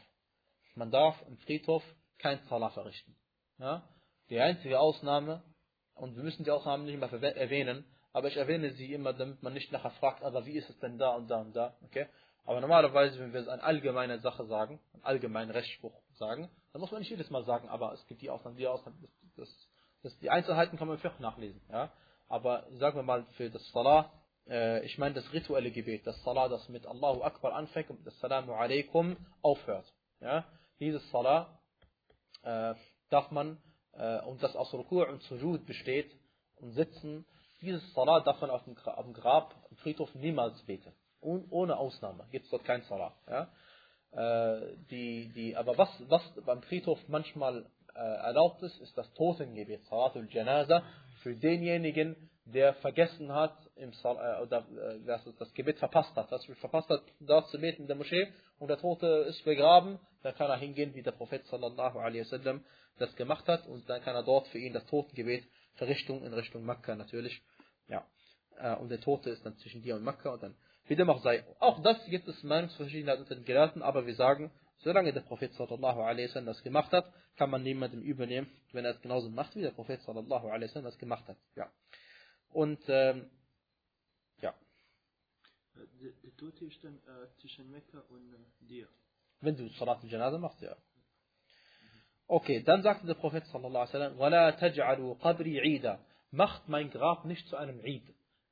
[SPEAKER 1] Man darf im Friedhof kein Salah verrichten. Ja? Die einzige Ausnahme, und wir müssen die Ausnahme nicht mehr erwähnen, aber ich erwähne sie immer, damit man nicht nachher fragt, aber wie ist es denn da und da und da, okay? Aber normalerweise, wenn wir eine allgemeine Sache sagen, einen allgemeinen Rechtsspruch sagen, dann muss man nicht jedes Mal sagen, aber es gibt die Ausnahmen, die Ausnahmen, das, das, das, die Einzelheiten kann man vielleicht nachlesen, ja? Aber sagen wir mal für das Salah, äh, ich meine das rituelle Gebet, das Salah, das mit Allahu Akbar anfängt und das Salamu alaikum aufhört, ja? Dieses Salah äh, darf man, äh, und das aus Rukur und Sujud besteht, und Sitzen, dieses Salah darf man auf dem, auf dem Grab, Friedhof niemals beten. Und ohne Ausnahme gibt es dort kein Salah. Ja? Äh, die, die, aber was, was beim Friedhof manchmal äh, erlaubt ist, ist das Totengebet, Salatul Janaza, für denjenigen, der vergessen hat, im Sal äh, oder äh, das, Gebet verpasst hat, das verpasst hat, dort zu beten in der Moschee und der Tote ist begraben, dann kann er hingehen, wie der Prophet sallallahu alaihi wasallam das gemacht hat und dann kann er dort für ihn das Totengebet Verrichtung in Richtung Mekka natürlich. Ja. Äh, und der Tote ist dann zwischen dir und Mekka und dann, wie dem auch sei. Auch das gibt es Meinungsverschiedenheit unter den Gelehrten, aber wir sagen, solange der Prophet sallallahu alaihi wasallam das gemacht hat, kann man niemandem übernehmen, wenn er es genauso macht, wie der Prophet sallallahu alaihi wasallam das gemacht hat. Ja. Und, ähm, ja.
[SPEAKER 2] Die Tote ist dann äh, zwischen Mekka und äh, dir.
[SPEAKER 1] Wenn du Salat al-Janaza machst, ja. Okay, dann sagte der Prophet sallallahu alaihi wasallam, Macht mein Grab nicht zu einem Eid.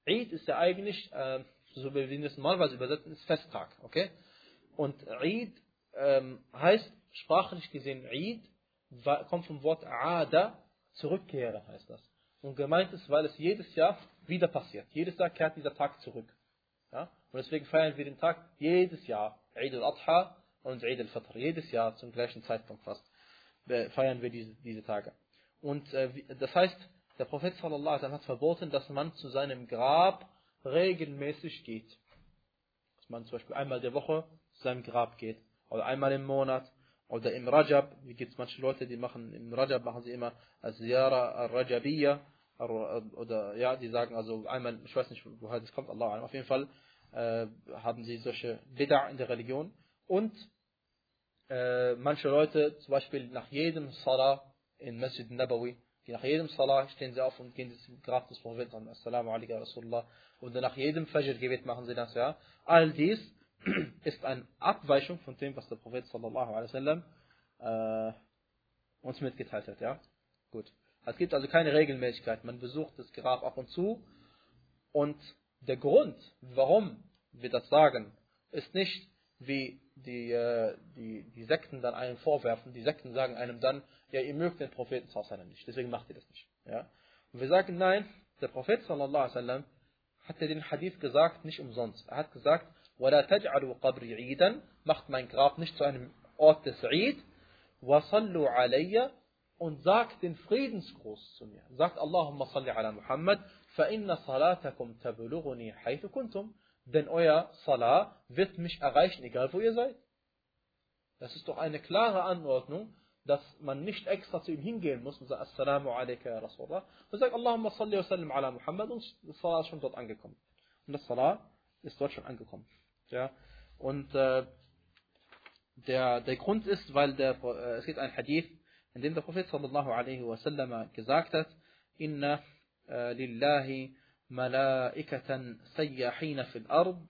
[SPEAKER 1] Eid ist ja eigentlich äh, so wie wir das normalerweise übersetzen, ist Festtag, okay? Und Eid ähm, heißt, sprachlich gesehen, Eid kommt vom Wort Aada, zurückkehre heißt das. Und gemeint ist, weil es jedes Jahr wieder passiert. Jedes Jahr kehrt dieser Tag zurück. Ja? Und deswegen feiern wir den Tag jedes Jahr, Eid al-Adha und Eid al-Fitr. Jedes Jahr zum gleichen Zeitpunkt fast feiern wir diese, diese Tage. Und äh, das heißt, der Prophet sallallahu hat verboten, dass man zu seinem Grab regelmäßig geht. Dass man zum Beispiel einmal der Woche zu seinem Grab geht. Oder einmal im Monat. Oder im Rajab. Wie gibt es manche Leute, die machen, im Rajab machen sie immer Ziyara al-Rajabiyya. Oder, ja, die sagen also einmal, ich weiß nicht, woher das kommt, Allah, auf jeden Fall äh, haben sie solche Bid'a in der Religion. Und äh, manche Leute, zum Beispiel nach jedem Salah in Masjid Nabawi, nach jedem Salah stehen sie auf und gehen zum Grab des Propheten, Assalamu alaikum Rasulullah, und nach jedem Fajr-Gebet machen sie das, ja. All dies ist eine Abweichung von dem, was der Prophet sallallahu alaihi wasallam äh, uns mitgeteilt hat, ja. Gut. Es gibt also keine Regelmäßigkeit. Man besucht das Grab ab und zu. Und der Grund, warum wir das sagen, ist nicht, wie die, äh, die, die Sekten dann einem vorwerfen. Die Sekten sagen einem dann, ja, ihr mögt den Propheten sallallahu nicht, deswegen macht ihr das nicht. Ja? Und wir sagen, nein, der Prophet sallallahu alaihi wasallam hat ja den Hadith gesagt, nicht umsonst. Er hat gesagt, وَلَا تَجْعَلُوا قَبْرِ عِيدًا Macht mein Grab nicht zu einem Ort des Eid. وَصَلُّوا عَلَيَّ Und sagt den Friedensgruß zu mir. Sagt Allahumma salli ala Muhammad, فَإِنَّ صَلَاتَكُمْ تَبْلُغُنِي حَيْثُ كُنْتُمْ denn euer Salah wird mich erreichen, egal wo ihr seid. Das ist doch eine klare Anordnung, dass man nicht extra zu ihm hingehen muss und sagt, Assalamu alaikum ya Rasulullah. Und sagt, Allahumma salli wa sallim ala Muhammad und das Salah ist schon dort angekommen. Und das Salah ist dort schon angekommen. Ja. Und äh, der, der Grund ist, weil der, äh, es gibt ein Hadith, in dem der Prophet sallallahu alaihi wa sallam gesagt hat, Inna äh, lillahi ملائكة سياحين في الأرض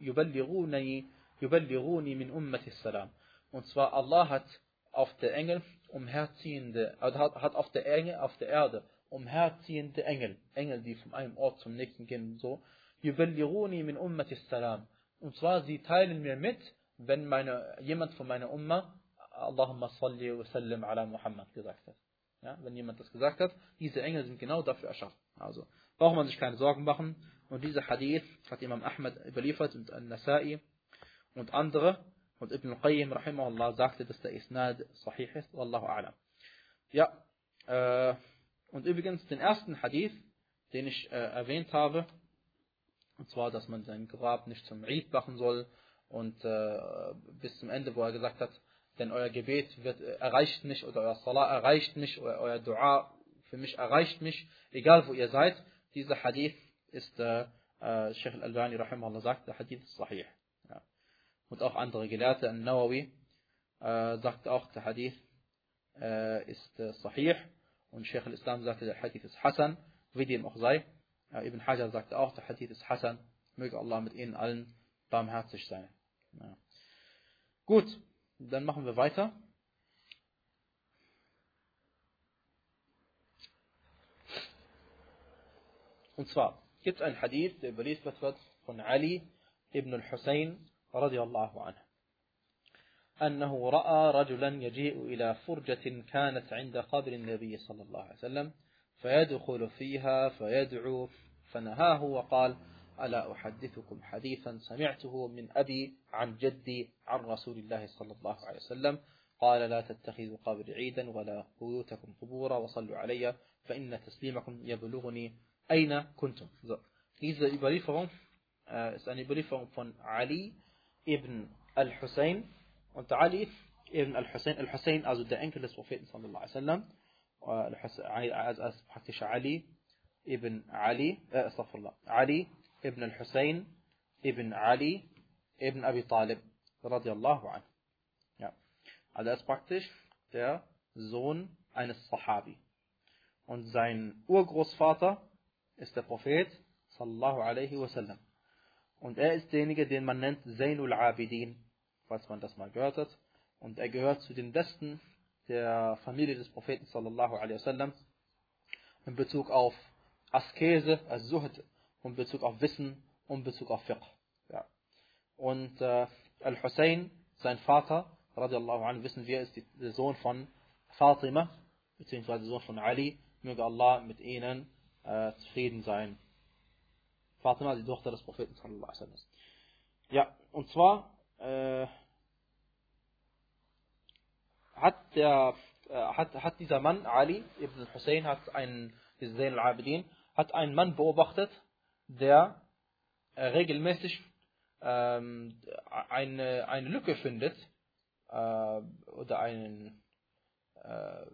[SPEAKER 1] يبلغوني يبلغوني من أمة السلام und zwar Allah hat auf der Engel umherziehende hat, hat auf der Engel auf der Erde umherziehende Engel Engel die von einem Ort zum nächsten gehen so يبلغوني من أمة السلام und zwar sie teilen mir mit wenn meine jemand von meiner Umma Allahumma salli wa sallim ala Muhammad gesagt hat ja, wenn jemand das gesagt hat diese Engel sind genau dafür erschaffen also braucht man sich keine Sorgen machen. Und dieser Hadith hat Imam Ahmad überliefert und An-Nasai und andere. Und Ibn al-Qayyim rahimahullah sagte, dass der Isnad sahih ist. Wallahu a'lam. Ja, äh, und übrigens den ersten Hadith, den ich äh, erwähnt habe, und zwar, dass man sein Grab nicht zum Eid machen soll und äh, bis zum Ende, wo er gesagt hat, denn euer Gebet wird, äh, erreicht mich oder euer Salah erreicht mich oder euer Dua für mich erreicht mich, egal wo ihr seid. Dieser Hadith ist, äh, äh, Sheikh al-Albani rahimahullah sagt, der Hadith ist sahih. Ja. Und auch andere Gelehrte, al-Nawawi, äh, sagt auch, der Hadith äh, ist äh, sahih. Und Sheikh al-Islam sagte, der Hadith ist Hassan, wie dem auch sei. Äh, Ibn Hajar sagte auch, der Hadith ist Hassan. Möge Allah mit ihnen allen barmherzig sein. Ja. Gut, dann machen wir weiter. Es ein Hadith, der überliefert wird von Ali ibn al-Hussein radiallahu anhu. أنه رأى رجلا يجيء إلى فرجة كانت عند قبر النبي صلى الله عليه وسلم فيدخل فيها فيدعو فنهاه وقال ألا أحدثكم حديثا سمعته من أبي عن جدي عن رسول الله صلى الله عليه وسلم؟ قال لا تتخذوا قبر عيدا ولا بيوتكم قبورا وصلوا علي فإن تسليمكم يبلغني Aina kuntum. So. Diese Überlieferung äh, ist eine Überlieferung von Ali ibn al-Hussein. Und Ali ibn al-Hussein, al-Hussein, also der Enkel des Propheten sallallahu alaihi wasallam, äh, also als praktisch Ali ibn Ali, äh, Ali ibn al-Hussein ibn Ali ibn Abi Talib, radiallahu anhu. Also er ist praktisch der Sohn eines Sahabi. Und sein Urgroßvater ist der Prophet sallallahu alaihi wasallam. Und er ist derjenige, den man nennt Zainul Abidin, falls man das mal gehört hat. Und er gehört zu den Besten der Familie des Propheten sallallahu alaihi wasallam in Bezug auf Askese, also Zuhd, in Bezug auf Wissen und in Bezug auf Fiqh. Ja. Und äh, Al-Hussein, sein Vater, radiallahu anhu, wissen wir, ist der Sohn von Fatima, beziehungsweise Sohn von Ali, möge Allah mit ihnen äh, zufrieden sein. Fatima, die Tochter des Propheten sallallahu alaihi wasallam. Ja, und zwar äh, hat der äh, hat, hat dieser Mann Ali ibn Hussein hat einen al-Abidin hat einen Mann beobachtet, der äh, regelmäßig ähm, eine, eine Lücke findet äh, oder einen äh,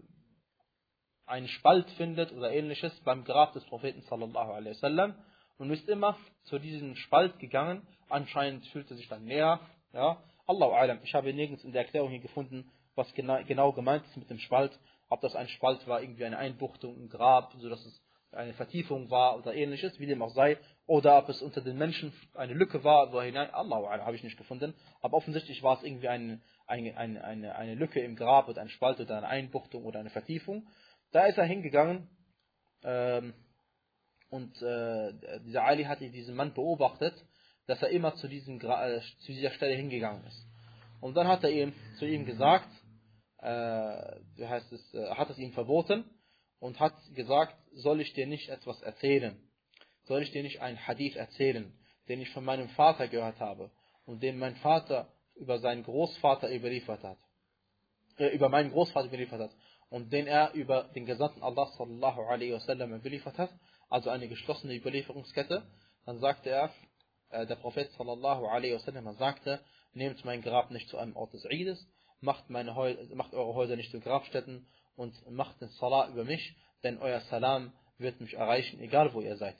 [SPEAKER 1] einen Spalt findet oder ähnliches beim Grab des Propheten sallallahu alaihi wasallam und ist immer zu diesem Spalt gegangen. Anscheinend fühlte sich dann näher. Ja, Allahu alam. Ich habe nirgends in der Erklärung hier gefunden, was genau, genau gemeint ist mit dem Spalt. Ob das ein Spalt war, irgendwie eine Einbuchtung im Grab, so dass es eine Vertiefung war oder ähnliches, wie dem auch sei, oder ob es unter den Menschen eine Lücke war, wo hinein, Allah habe ich nicht gefunden, aber offensichtlich war es irgendwie eine, eine, eine, eine Lücke im Grab oder ein Spalt oder eine Einbuchtung oder eine Vertiefung. Da ist er hingegangen ähm, und äh, dieser Ali hatte diesen Mann beobachtet, dass er immer zu, diesem, äh, zu dieser Stelle hingegangen ist. Und dann hat er ihm, zu ihm gesagt, äh, wie heißt es, äh, hat es ihm verboten und hat gesagt, soll ich dir nicht etwas erzählen? Soll ich dir nicht einen Hadith erzählen, den ich von meinem Vater gehört habe und den mein Vater über seinen Großvater überliefert hat? Äh, über meinen Großvater überliefert hat und den er über den Gesandten Allah sallallahu alaihi wasallam überliefert hat, also eine geschlossene Überlieferungskette, dann sagte er, äh, der Prophet sallallahu alaihi wasallam sagte, nehmt mein Grab nicht zu einem Ort des Eides, macht, meine macht eure Häuser nicht zu Grabstätten und macht den Salah über mich, denn euer Salam wird mich erreichen, egal wo ihr seid.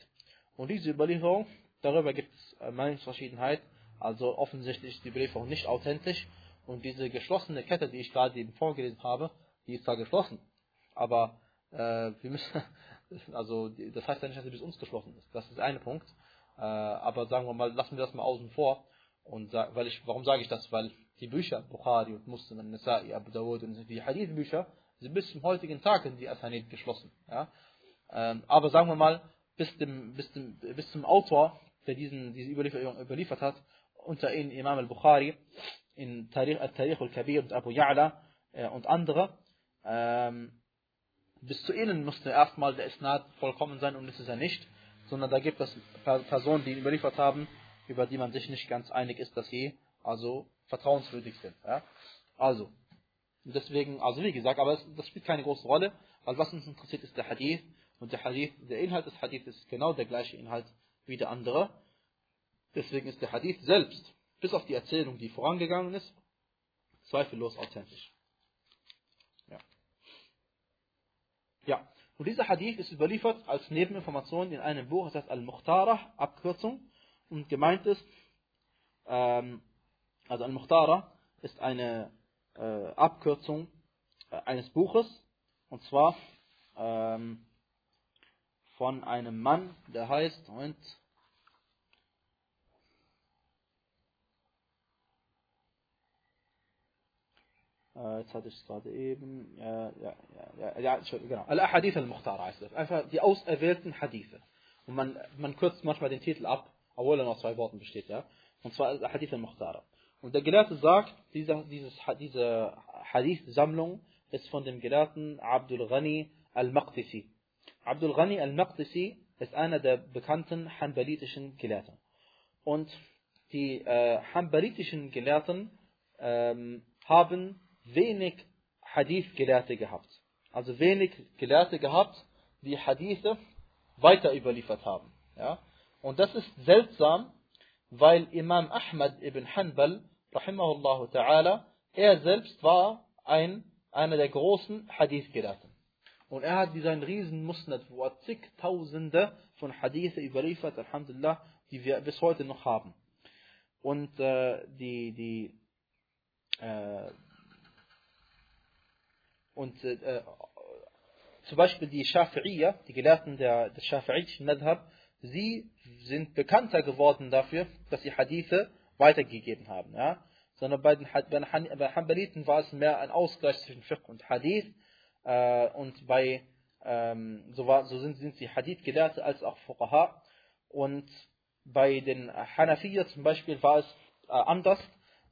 [SPEAKER 1] Und diese Überlieferung, darüber gibt es äh, Meinungsverschiedenheit, also offensichtlich ist die Überlieferung nicht authentisch und diese geschlossene Kette, die ich gerade eben vorgelesen habe, die ist zwar geschlossen, aber äh, wir müssen, also das heißt ja nicht, dass sie bis uns geschlossen ist. Das ist ein Punkt. Äh, aber sagen wir mal, lassen wir das mal außen vor. Und weil ich, warum sage ich das? Weil die Bücher, Bukhari und Muslim, Nasa'i, Abu Dawud und die Hadith-Bücher, sind bis zum heutigen Tag in die Asanid geschlossen. Ja? Ähm, aber sagen wir mal, bis, dem, bis, dem, bis zum Autor, der diesen, diese Überlieferung überliefert hat, unter ihnen Imam al-Bukhari, in al-Tarikh al-Kabir und Abu Ya'la äh, und andere, ähm, bis zu ihnen musste erstmal der Isnad vollkommen sein und das ist er nicht, sondern da gibt es Personen, die ihn überliefert haben, über die man sich nicht ganz einig ist, dass sie also vertrauenswürdig sind. Ja? Also, deswegen, also wie gesagt, aber es, das spielt keine große Rolle, weil was uns interessiert ist der Hadith und der Hadith, der Inhalt des Hadith ist genau der gleiche Inhalt wie der andere. Deswegen ist der Hadith selbst, bis auf die Erzählung, die vorangegangen ist, zweifellos authentisch. Ja, und dieser Hadith ist überliefert als Nebeninformation in einem Buch, das heißt Al-Mukhtarah, Abkürzung, und gemeint ist, ähm, also Al-Mukhtarah ist eine äh, Abkürzung äh, eines Buches, und zwar ähm, von einem Mann, der heißt, Moment, jetzt hatte ich es gerade eben, ja, ja, ja, ja, genau, Al-Ahadith al-Mukhtar heißt das, einfach die auserwählten Hadithe. Und man, man kürzt manchmal den Titel ab, obwohl er noch zwei Worten besteht, ja. Und zwar Al-Ahadith al-Mukhtar. Und der Gelehrte sagt, diese, dieses, diese Hadith-Sammlung ist von dem Gelehrten Abdul Ghani al-Maqdisi. Abdul Ghani al-Maqdisi ist einer der bekannten hanbalitischen Gelehrten. Und die äh, hanbalitischen Gelehrten ähm, haben wenig Hadith-Gelehrte gehabt. Also wenig Gelehrte gehabt, die Hadithe weiter überliefert haben. Ja? Und das ist seltsam, weil Imam Ahmad ibn Hanbal, rahimahullah ta'ala, er selbst war ein, einer der großen Hadith-Gelehrten. Und er hat diesen riesen Musnad, wo er zigtausende von Hadithe überliefert, Alhamdulillah, die wir bis heute noch haben. Und äh, die, die, äh, und äh, zum Beispiel die Schafi'iyya, die Gelehrten der, des Schafi'itischen Madhab, sie sind bekannter geworden dafür, dass sie Hadithe weitergegeben haben. Ja? Sondern bei den, bei den bei Hanbaliten war es mehr ein Ausgleich zwischen Fiqh und Hadith. Äh, und bei, ähm, so, war, so sind, sind sie Hadith-Gelehrte als auch Fuqaha. Und bei den Hanafiya zum Beispiel war es äh, anders.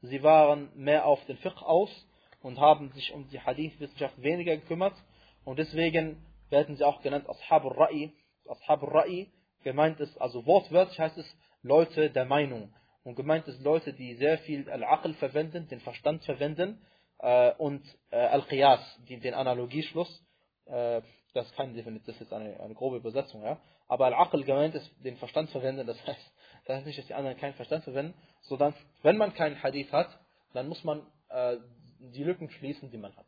[SPEAKER 1] Sie waren mehr auf den Fiqh aus und haben sich um die Hadith-Wissenschaft weniger gekümmert. Und deswegen werden sie auch genannt Ashabul Ra'i. Ashabul Ra'i gemeint ist, also wortwörtlich heißt es Leute der Meinung. Und gemeint ist Leute, die sehr viel Al-Aql verwenden, den Verstand verwenden äh, und äh, Al-Qiyas, den Analogieschluss. Äh, das ist kein Definitiv, das ist eine, eine grobe Übersetzung, ja. Aber Al-Aql gemeint ist, den Verstand verwenden, das heißt, das heißt nicht, dass die anderen keinen Verstand verwenden, sondern wenn man keinen Hadith hat, dann muss man äh, die Lücken schließen, die man hat.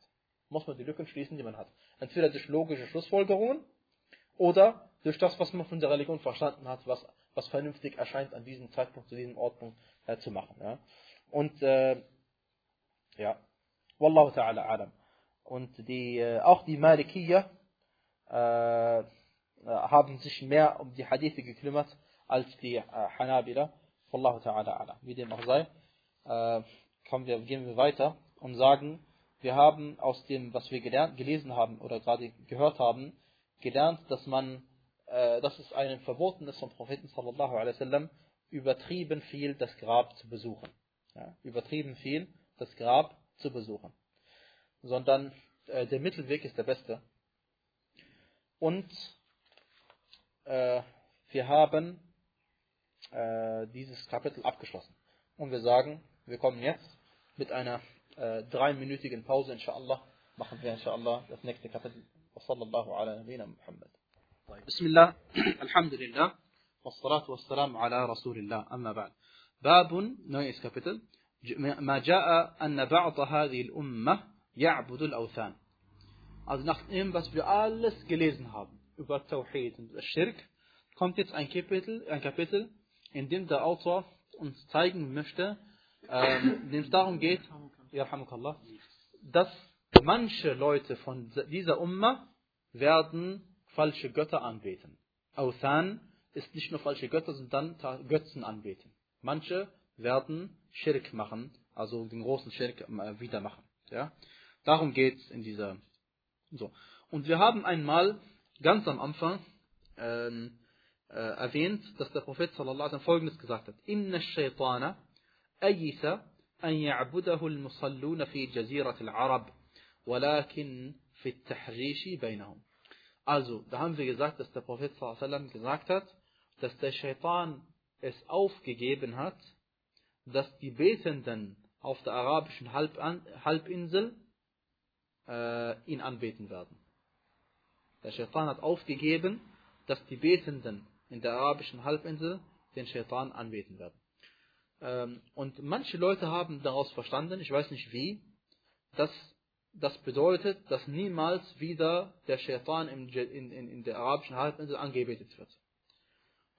[SPEAKER 1] Muss man die Lücken schließen, die man hat. Entweder durch logische Schlussfolgerungen oder durch das, was man von der Religion verstanden hat, was, was vernünftig erscheint an diesem Zeitpunkt, zu diesem Ortpunkt äh, zu machen. Ja. Und äh, ja, Wallahu ta'ala alam. Und die, äh, auch die Malikiyya äh, haben sich mehr um die Hadithe gekümmert als die äh, Hanabila. Wallahu ta'ala alam. Wie dem auch sei, äh, wir, gehen wir weiter und sagen, wir haben aus dem, was wir gelernt, gelesen haben oder gerade gehört haben, gelernt, dass man, äh, dass es einem verboten ist vom Propheten sallallahu alaihi wasallam, übertrieben viel das Grab zu besuchen. Ja, übertrieben viel das Grab zu besuchen. Sondern äh, der Mittelweg ist der beste. Und äh, wir haben äh, dieses Kapitel abgeschlossen. Und wir sagen, wir kommen jetzt mit einer dreiminütigen Pause, inshallah, machen wir inshallah das nächste Kapitel. وصلى الله على نبينا محمد طيب بسم الله الحمد لله والصلاة والسلام على رسول الله أما بعد باب neues Kapitel ما جاء أن بعض هذه الأمة يعبد الأوثان Also nach dem, was wir alles gelesen haben über Tawhid und Schirk, kommt jetzt ein Kapitel, ein Kapitel, in dem der Autor uns zeigen möchte, ähm, dem es darum geht, dass manche Leute von dieser Umma werden falsche Götter anbeten. Authan ist nicht nur falsche Götter, sondern Götzen anbeten. Manche werden Schirk machen, also den großen Schirk äh, wieder machen. Ja? Darum geht es in dieser. So. Und wir haben einmal ganz am Anfang ähm, äh, erwähnt, dass der Prophet sallallahu alaihi folgendes gesagt hat: Inna shaytana ayisa an ya'budahu al-musalluna fi jazirat al-Arab, walakin fi at-tahrishi bainahum. Also, da haben wir gesagt, dass der Prophet alaihi gesagt hat, dass der Shaitan es aufgegeben hat, dass die Betenden auf der arabischen Halbinsel äh, ihn anbeten werden. Der Shaitan hat aufgegeben, dass die Betenden in der arabischen Halbinsel den Shaitan anbeten werden. Ähm, und manche Leute haben daraus verstanden, ich weiß nicht wie, dass das bedeutet, dass niemals wieder der Shaitan in, in, in der arabischen Halbinsel angebetet wird.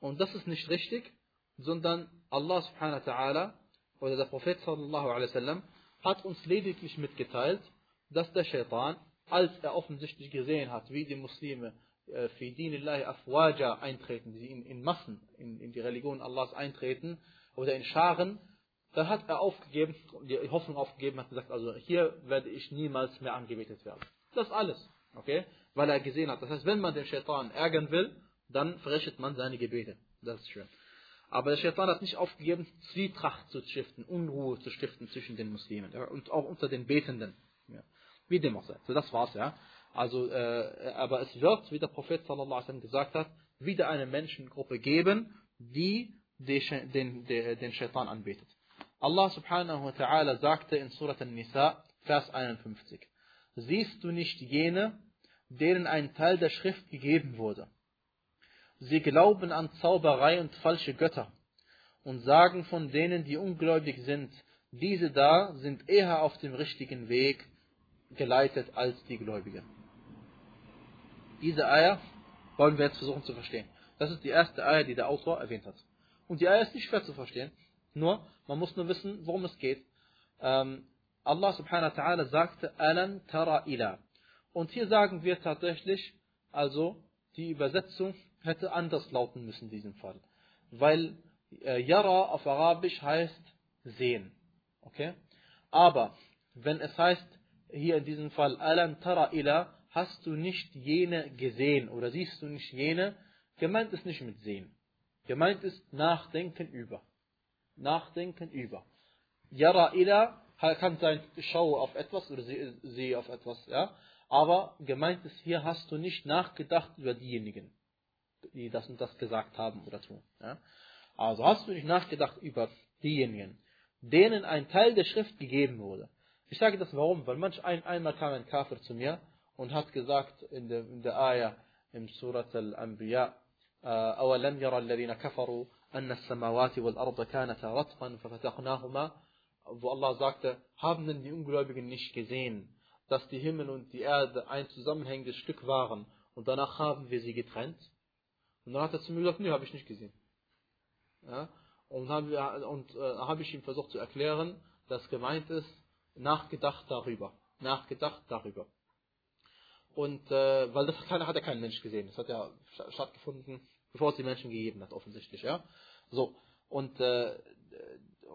[SPEAKER 1] Und das ist nicht richtig, sondern Allah subhanahu wa ta'ala oder der Prophet sallallahu alaihi wasallam hat uns lediglich mitgeteilt, dass der Shaitan, als er offensichtlich gesehen hat, wie die Muslime äh, für Dinillahi Afwaja eintreten, die in, in Massen in, in die Religion Allahs eintreten oder in Scharen, dann hat er aufgegeben, die Hoffnung aufgegeben, hat gesagt, also hier werde ich niemals mehr angebetet werden. Das alles, okay? Weil er gesehen hat. Das heißt, wenn man den Shaitan ärgern will, dann verrichtet man seine Gebete. Das ist schön. Aber der Shaitan hat nicht aufgegeben, Zwietracht zu stiften, Unruhe zu stiften zwischen den Muslimen und auch unter den Betenden. Ja. Wie dem auch sei. So, das war's, ja. Also, äh, aber es wird, wie der Prophet sallallahu alaihi wasallam gesagt hat, wieder eine Menschengruppe geben, die den, den, den Shaitan anbetet. Allah subhanahu wa ta'ala sagte in Surat An-Nisa, Vers 51, Siehst du nicht jene, denen ein Teil der Schrift gegeben wurde? Sie glauben an Zauberei und falsche Götter und sagen von denen, die ungläubig sind, diese da sind eher auf dem richtigen Weg geleitet als die Gläubigen. Diese Eier wollen wir jetzt versuchen zu verstehen. Das ist die erste Eier, die der Autor erwähnt hat. Und die Eier ist nicht schwer zu verstehen, nur man muss nur wissen, worum es geht. Ähm, Allah subhanahu wa ta'ala sagte, Alan tara ila. Und hier sagen wir tatsächlich, also die Übersetzung hätte anders lauten müssen in diesem Fall. Weil äh, Yara auf Arabisch heißt sehen. Okay? Aber wenn es heißt, hier in diesem Fall, Alam tara ila, hast du nicht jene gesehen oder siehst du nicht jene, gemeint ist nicht mit sehen. Gemeint ist nachdenken über. Nachdenken über. Yara ila kann sein, schau auf etwas oder sehe auf etwas, ja. Aber gemeint ist, hier hast du nicht nachgedacht über diejenigen, die das und das gesagt haben oder tun. Ja? Also hast du nicht nachgedacht über diejenigen, denen ein Teil der Schrift gegeben wurde. Ich sage das warum? Weil manch ein, einmal kam ein Kafir zu mir und hat gesagt in der, in der Ayah im Surat al-Anbiya, أولم يرى الذين كفروا أن السماوات والأرض كانتا رتقا ففتقناهما wo Allah sagte, haben denn die Ungläubigen nicht gesehen, dass die Himmel und die Erde ein zusammenhängendes Stück waren und danach haben wir sie getrennt? Und dann hat er zu mir gesagt, nee, habe ich nicht gesehen. Ja? Und habe und, äh, hab ich ihm versucht zu erklären, dass gemeint ist, nachgedacht darüber. Nachgedacht darüber. Und äh, weil das hat ja kein Mensch gesehen. Das hat ja stattgefunden, bevor es die Menschen gegeben hat, offensichtlich, ja. So. Und äh,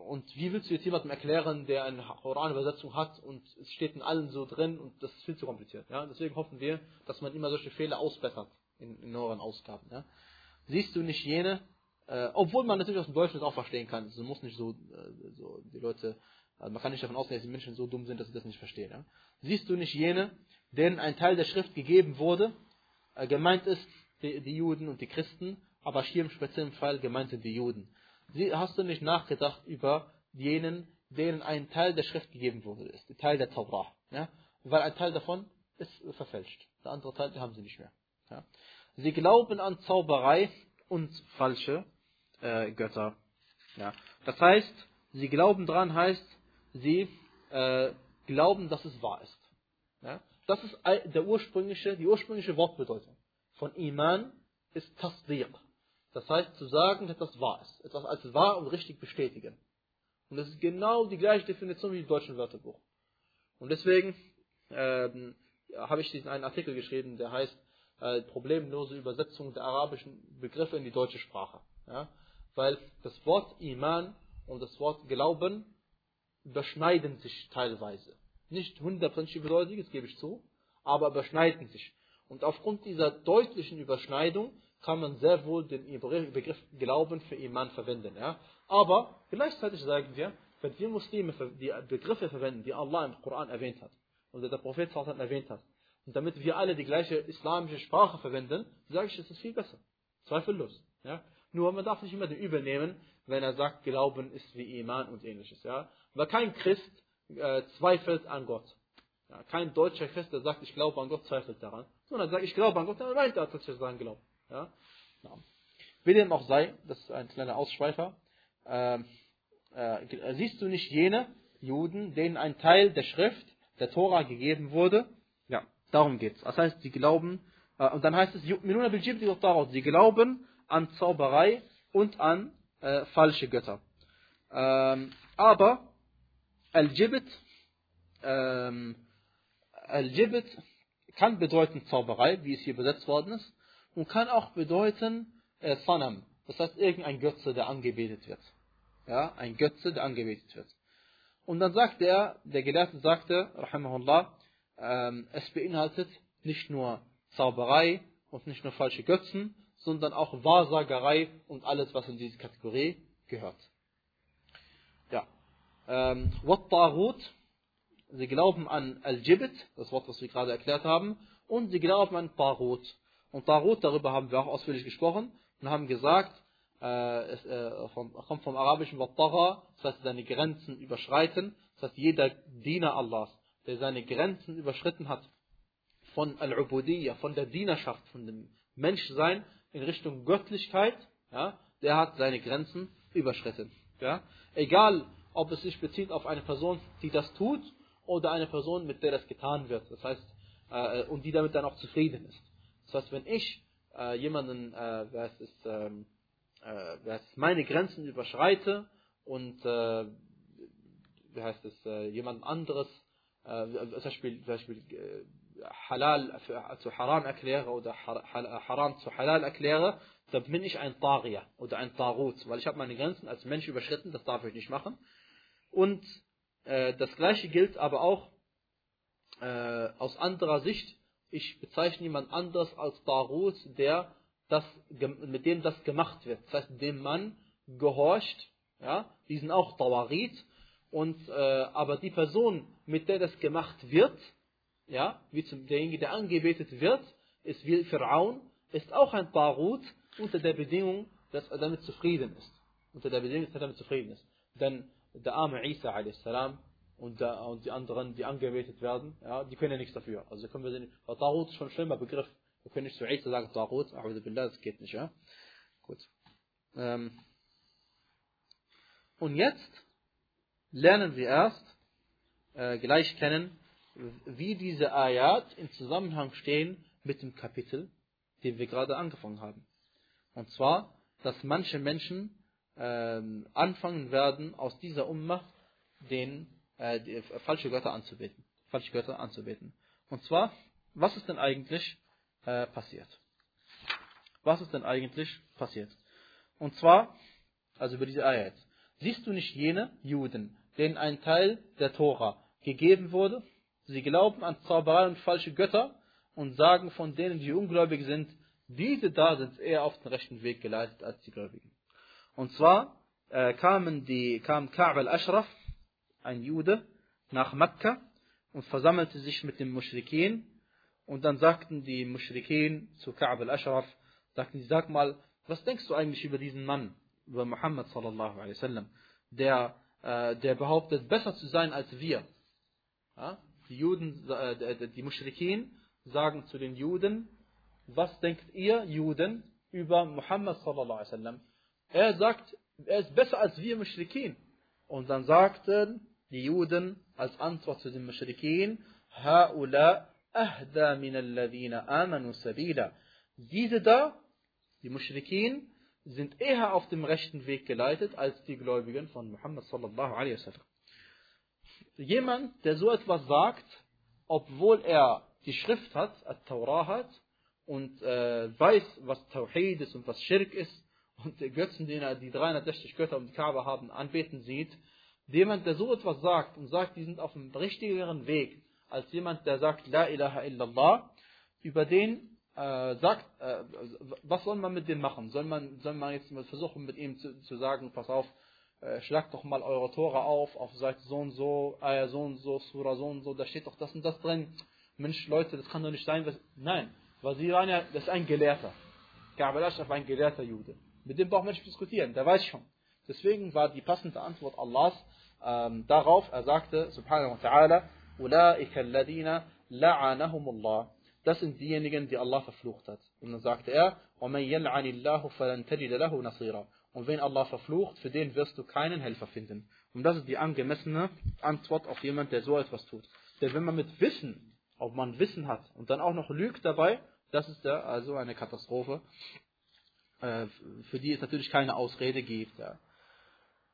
[SPEAKER 1] und wie willst du jetzt jemandem erklären, der eine Koran-Übersetzung hat und es steht in allen so drin und das ist viel zu kompliziert. Ja? Deswegen hoffen wir, dass man immer solche Fehler ausbessert in, in neueren Ausgaben. Ja? Siehst du nicht jene, äh, obwohl man natürlich aus dem Deutschen das auch verstehen kann. Also muss nicht so, äh, so die Leute, also man kann nicht davon ausgehen, dass die Menschen so dumm sind, dass sie das nicht verstehen. Ja? Siehst du nicht jene, denen ein Teil der Schrift gegeben wurde, äh, gemeint ist die, die, Juden und die Christen, aber hier im speziellen Fall gemeint sind die Juden. Sie, hast du nicht nachgedacht über jenen, denen ein Teil der Schrift gegeben wurde, ist, der Teil der Torah. Ja? Weil ein Teil davon ist verfälscht. Der andere Teil, haben sie nicht mehr. Ja? Sie glauben an Zauberei und falsche äh, Götter. Ja? Das heißt, sie glauben dran heißt, sie äh, glauben, dass es wahr ist. Ja? Das ist der ursprüngliche, die ursprüngliche Wortbedeutung von Iman ist Tasdiq. Das heißt, zu sagen, dass das wahr ist. Etwas als wahr und richtig bestätigen. Und das ist genau die gleiche Definition wie im deutschen Wörterbuch. Und deswegen ähm, habe ich diesen einen Artikel geschrieben, der heißt äh, Problemlose Übersetzung der arabischen Begriffe in die deutsche Sprache. Ja? Weil das Wort Iman und das Wort Glauben überschneiden sich teilweise. Nicht hundertprozentig überdeutlich, das gebe ich zu, aber überschneiden sich. Und aufgrund dieser deutlichen Überschneidung kann man sehr wohl den Begriff Glauben für Iman verwenden. Ja? Aber gleichzeitig sagen wir, wenn wir Muslime die Begriffe verwenden, die Allah im Koran erwähnt hat und der Prophet erwähnt hat, und damit wir alle die gleiche islamische Sprache verwenden, sage ich, es ist viel besser. Zweifellos. Ja? Nur man darf nicht immer den Übel nehmen, wenn er sagt, Glauben ist wie Iman und ähnliches. Ja? Weil kein Christ äh, zweifelt an Gott. Ja? Kein deutscher Christ, der sagt, ich glaube an Gott, zweifelt daran. Sondern sagt, ich glaube an Gott, dann meint er tatsächlich sein Glauben. Ja? Wie dem auch sei, das ist ein kleiner Ausschweifer, ähm, äh, siehst du nicht jene Juden, denen ein Teil der Schrift, der Tora gegeben wurde? Ja, darum geht's. Das heißt, sie glauben, äh, und dann heißt es, sie glauben an Zauberei und an äh, falsche Götter. Ähm, aber Al-Jibit, ähm, Al-Jibit kann bedeuten Zauberei, wie es hier übersetzt worden ist und kann auch bedeuten äh, Sanam. Das heißt irgendein Götze, der angebetet wird. Ja, ein Götze, der angebetet wird. Und dann sagte er, der Gelehrte sagte, Rahimahullah, ähm, es beinhaltet nicht nur Zauberei und nicht nur falsche Götzen, sondern auch Wahrsagerei und alles, was in diese Kategorie gehört. Ja. Ähm, sie glauben an Al-Jibit, das Wort, was wir gerade erklärt haben, und sie glauben an Tarut. Und Tarut, darüber haben wir auch ausführlich gesprochen und haben gesagt, äh, es äh, vom, kommt vom arabischen Wort Tara, das heißt seine Grenzen überschreiten. Das heißt, jeder Diener Allahs, der seine Grenzen überschritten hat, von Al-Ubudiyya, von der Dienerschaft, von dem Menschsein in Richtung Göttlichkeit, ja, der hat seine Grenzen überschritten. Ja. Egal, ob es sich bezieht auf eine Person, die das tut, oder eine Person, mit der das getan wird. Das heißt, äh, und die damit dann auch zufrieden ist. Das heißt, wenn ich äh, jemanden, äh, es ist, ähm, äh, wer es meine Grenzen überschreite und äh, wie heißt es, äh, jemand anderes, äh, zum Beispiel, zum Beispiel äh, Halal zu Haram erkläre oder Haram zu Halal erkläre, dann bin ich ein Tariya oder ein Tarut, weil ich habe meine Grenzen als Mensch überschritten, das darf ich nicht machen. Und äh, das gleiche gilt aber auch äh, aus anderer Sicht. Ich bezeichne jemand anderes als Tarut, der das, mit dem das gemacht wird. Das heißt, dem man gehorcht, ja, die sind auch Tawarit. Und, äh, aber die Person, mit der das gemacht wird, ja, wie zum, derjenige, der angebetet wird, ist wie Pharaon, ist auch ein Tarut unter der Bedingung, dass er damit zufrieden ist. Unter der Bedingung, dass er damit zufrieden ist. Denn der arme Isa a.s. Und, und die anderen, die angebetet werden, ja, die können ja nichts dafür. Also können wir weil Tarut ist schon ein schlimmer Begriff. Wir können nicht zu Isa sagen, Tarut, das geht nicht, ja. Gut. Ähm. Und jetzt lernen wir erst äh, gleich kennen, wie diese Ayat im Zusammenhang stehen mit dem Kapitel, den wir gerade angefangen haben. Und zwar, dass manche Menschen äh, anfangen werden, aus dieser Ummah den äh, die, äh, falsche Götter anzubeten. Falsche Götter anzubeten. Und zwar, was ist denn eigentlich äh, passiert? Was ist denn eigentlich passiert? Und zwar, also über diese Ayat. Siehst du nicht jene Juden, denen ein Teil der Tora gegeben wurde? Sie glauben an Zauberei und falsche Götter und sagen von denen, die ungläubig sind, diese da sind eher auf den rechten Weg geleitet als die Gläubigen. Und zwar äh, kamen die, kam Ka'b al-Ashraf, ein Jude, nach Mekka und versammelte sich mit den Mushrikin. Und dann sagten die Mushrikin zu Ka'b al-Ashraf, sagten sie, sag mal, was denkst du eigentlich über diesen Mann, über Muhammad sallallahu alaihi wasallam, der, äh, der behauptet, besser zu sein als wir? Ja? Die Juden, äh, die Mushrikin sagen zu den Juden, was denkt ihr Juden über Muhammad sallallahu alaihi wasallam? Er sagt, er ist besser als wir Mushrikin. Und dann sagten die Juden als Antwort zu den Mushrikin, Ha'ula ahda min alladhina amanu sabila. Diese da, die Mushrikin, sind eher auf dem rechten Weg geleitet als die Gläubigen von Muhammad sallallahu alaihi wasallam. Jemand, der so etwas sagt, obwohl er die Schrift hat, At-Taurah hat, und äh, weiß, was Tawhid ist und was Schirk ist, und die Götzen, die die 360 Götter um die Kaaba haben, anbeten sieht, jemand, der so etwas sagt und sagt, die sind auf einem richtigeren Weg, als jemand, der sagt, La ilaha illallah, über den äh, sagt, äh, was soll man mit dem machen? Soll man, soll man jetzt mal versuchen, mit ihm zu, zu sagen, pass auf, schlagt doch mal eure Tora auf, auf Seite so und so, Ayah so und so, Surah so und so, da steht doch das und das drin. Mensch, Leute, das kann doch nicht sein. Was, nein, weil sie waren ja, das ist ein Gelehrter. Ka'b al-Ashraf war ein gelehrter Jude. Mit dem braucht man nicht diskutieren, der weiß schon. Deswegen war die passende Antwort Allahs ähm, darauf, er sagte, subhanahu wa ta'ala, أُولَٰئِكَ الَّذِينَ لَعَنَهُمُ اللَّهِ Das sind diejenigen, die Allah verflucht hat. Und dann sagte er, وَمَنْ يَلْعَنِ اللَّهُ فَلَنْ تَجِدَ لَهُ نَصِيرًا und wenn Allah verflucht, für den wirst du keinen Helfer finden. Und das ist die angemessene Antwort auf jemand, der so etwas tut. Denn wenn man mit Wissen, ob man Wissen hat und dann auch noch lügt dabei, das ist ja also eine Katastrophe, äh, für die es natürlich keine Ausrede gibt.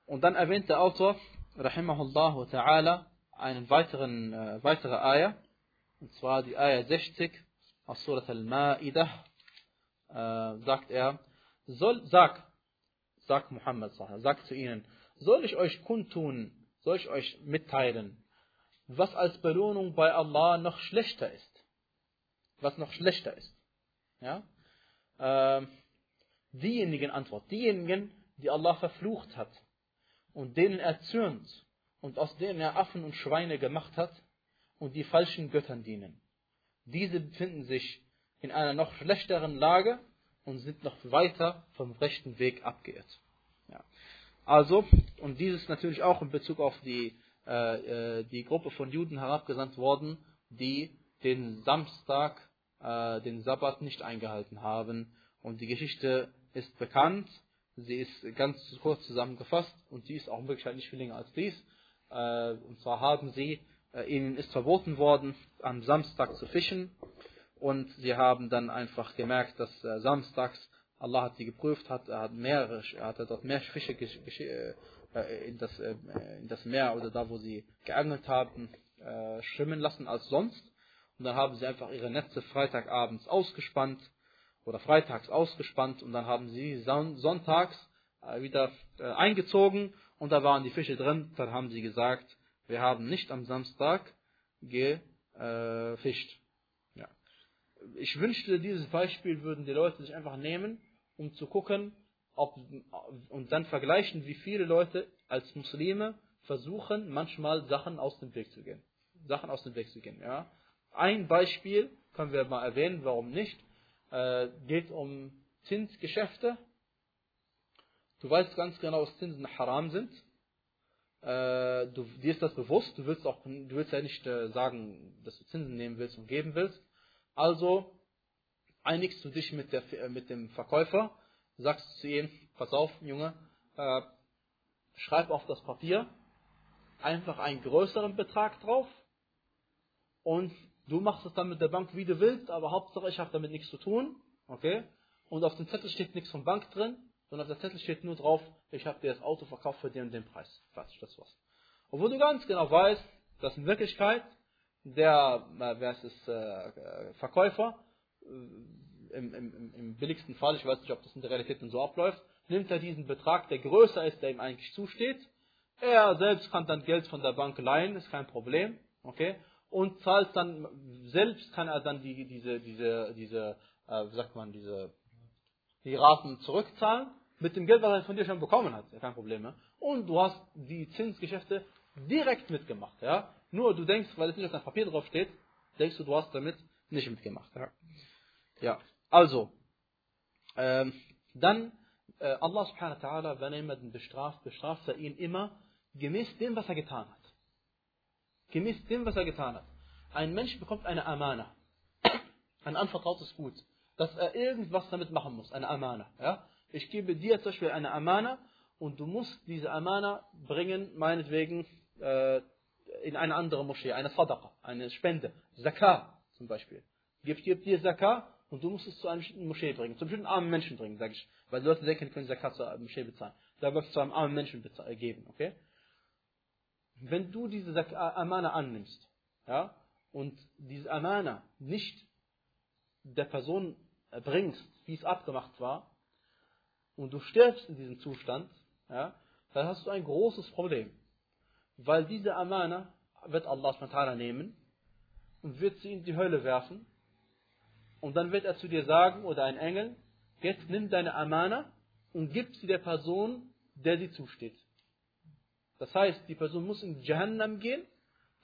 [SPEAKER 1] Und dann erwähnt der Autor, rahimahullah ta'ala, einen weiteren, äh, weitere Ayah, und zwar die Ayah 60 aus Surat al-Ma'idah, äh, sagt er, soll, sag, sag Muhammad, sag zu ihnen, soll ich euch kundtun, soll ich euch mitteilen, was als Belohnung bei Allah noch schlechter ist. Was noch schlechter ist. Ja? Äh, diejenigen Antwort, diejenigen, die Allah verflucht hat und denen er zürnt und aus denen er Affen und Schweine gemacht hat und die falschen Göttern dienen. Diese befinden sich in einer noch schlechteren Lage und sind noch weiter vom rechten Weg abgeirrt. Ja. Also, und dieses natürlich auch in Bezug auf die, äh, äh, die Gruppe von Juden herabgesandt worden, die den Samstag, äh, den Sabbat nicht eingehalten haben. Und die Geschichte ist bekannt, sie ist ganz kurz zusammengefasst und sie ist auch wirklich halt nicht viel länger als dies. Äh, und zwar haben sie, äh, ihnen ist verboten worden, am Samstag zu fischen und sie haben dann einfach gemerkt, dass äh, samstags Allah hat sie geprüft, hat, er hat mehrere, er hat dort mehr Fische in das, in das Meer oder da, wo sie geangelt haben, schwimmen lassen als sonst. und dann haben sie einfach ihre Netze Freitagabends ausgespannt oder freitags ausgespannt und dann haben sie son sonntags äh, wieder äh, eingezogen und da waren die Fische drin. Dann haben sie gesagt, wir haben nicht am Samstag gefischt. Ich wünschte, dieses Beispiel würden die Leute sich einfach nehmen, um zu gucken, ob, und dann vergleichen, wie viele Leute als Muslime versuchen, manchmal Sachen aus dem Weg zu gehen. Sachen aus dem Weg zu gehen. Ja. Ein Beispiel können wir mal erwähnen, warum nicht. Äh, geht um Zinsgeschäfte. Du weißt ganz genau, dass Zinsen haram sind. Äh, du, dir ist das bewusst. Du willst auch, du willst ja nicht äh, sagen, dass du Zinsen nehmen willst und geben willst. Also einigst du dich mit, der, äh, mit dem Verkäufer, sagst zu ihm, pass auf, Junge, äh, schreib auf das Papier einfach einen größeren Betrag drauf und du machst es dann mit der Bank, wie du willst, aber Hauptsache ich habe damit nichts zu tun, okay? Und auf dem Zettel steht nichts von Bank drin, sondern auf der Zettel steht nur drauf, ich habe dir das Auto verkauft für den und den Preis. Fertig, das war's. Obwohl du ganz genau weißt, dass in Wirklichkeit der, äh, wer ist es, äh, Verkäufer, äh, im, im, im billigsten Fall, ich weiß nicht, ob das in der Realität so abläuft, nimmt er diesen Betrag, der größer ist, der ihm eigentlich zusteht. Er selbst kann dann Geld von der Bank leihen, ist kein Problem, okay? Und zahlt dann, selbst kann er dann die, diese, diese, diese, äh, wie sagt man, diese, die Raten zurückzahlen mit dem Geld, was er von dir schon bekommen hat, kein Problem. Ja? Und du hast die Zinsgeschäfte direkt mitgemacht. Ja? Nur du denkst, weil es nicht auf deinem Papier drauf steht, denkst du, du hast damit nicht mitgemacht. Ja, ja. also, ähm, dann äh, Allah subhanahu wa ta'ala, wenn er jemanden bestraft, bestraft er ihn immer gemäß dem, was er getan hat. Gemäß dem, was er getan hat. Ein Mensch bekommt eine Amana, ein anvertrautes Gut, dass er irgendwas damit machen muss, eine Amana. Ja? Ich gebe dir zum Beispiel eine Amana und du musst diese Amana bringen, meinetwegen, äh, in eine andere Moschee, eine Sadaqa, eine Spende, Zakah zum Beispiel. Gib, gib dir Zakah und du musst es zu einer bestimmten Moschee bringen, zu bestimmten armen Menschen bringen, sage ich. Weil die Leute denken, können Zakah zur Moschee bezahlen. Da wirst du zu einem armen Menschen äh, geben, okay? Wenn du diese Zakah, Amana annimmst, ja, und diese Amana nicht der Person bringst, wie es abgemacht war, und du stirbst in diesem Zustand, ja, dann hast du ein großes Problem. Weil diese Amana wird Allah nehmen und wird sie in die Hölle werfen. Und dann wird er zu dir sagen, oder ein Engel, jetzt nimm deine Amana und gib sie der Person, der sie zusteht. Das heißt, die Person muss in Jahannam gehen,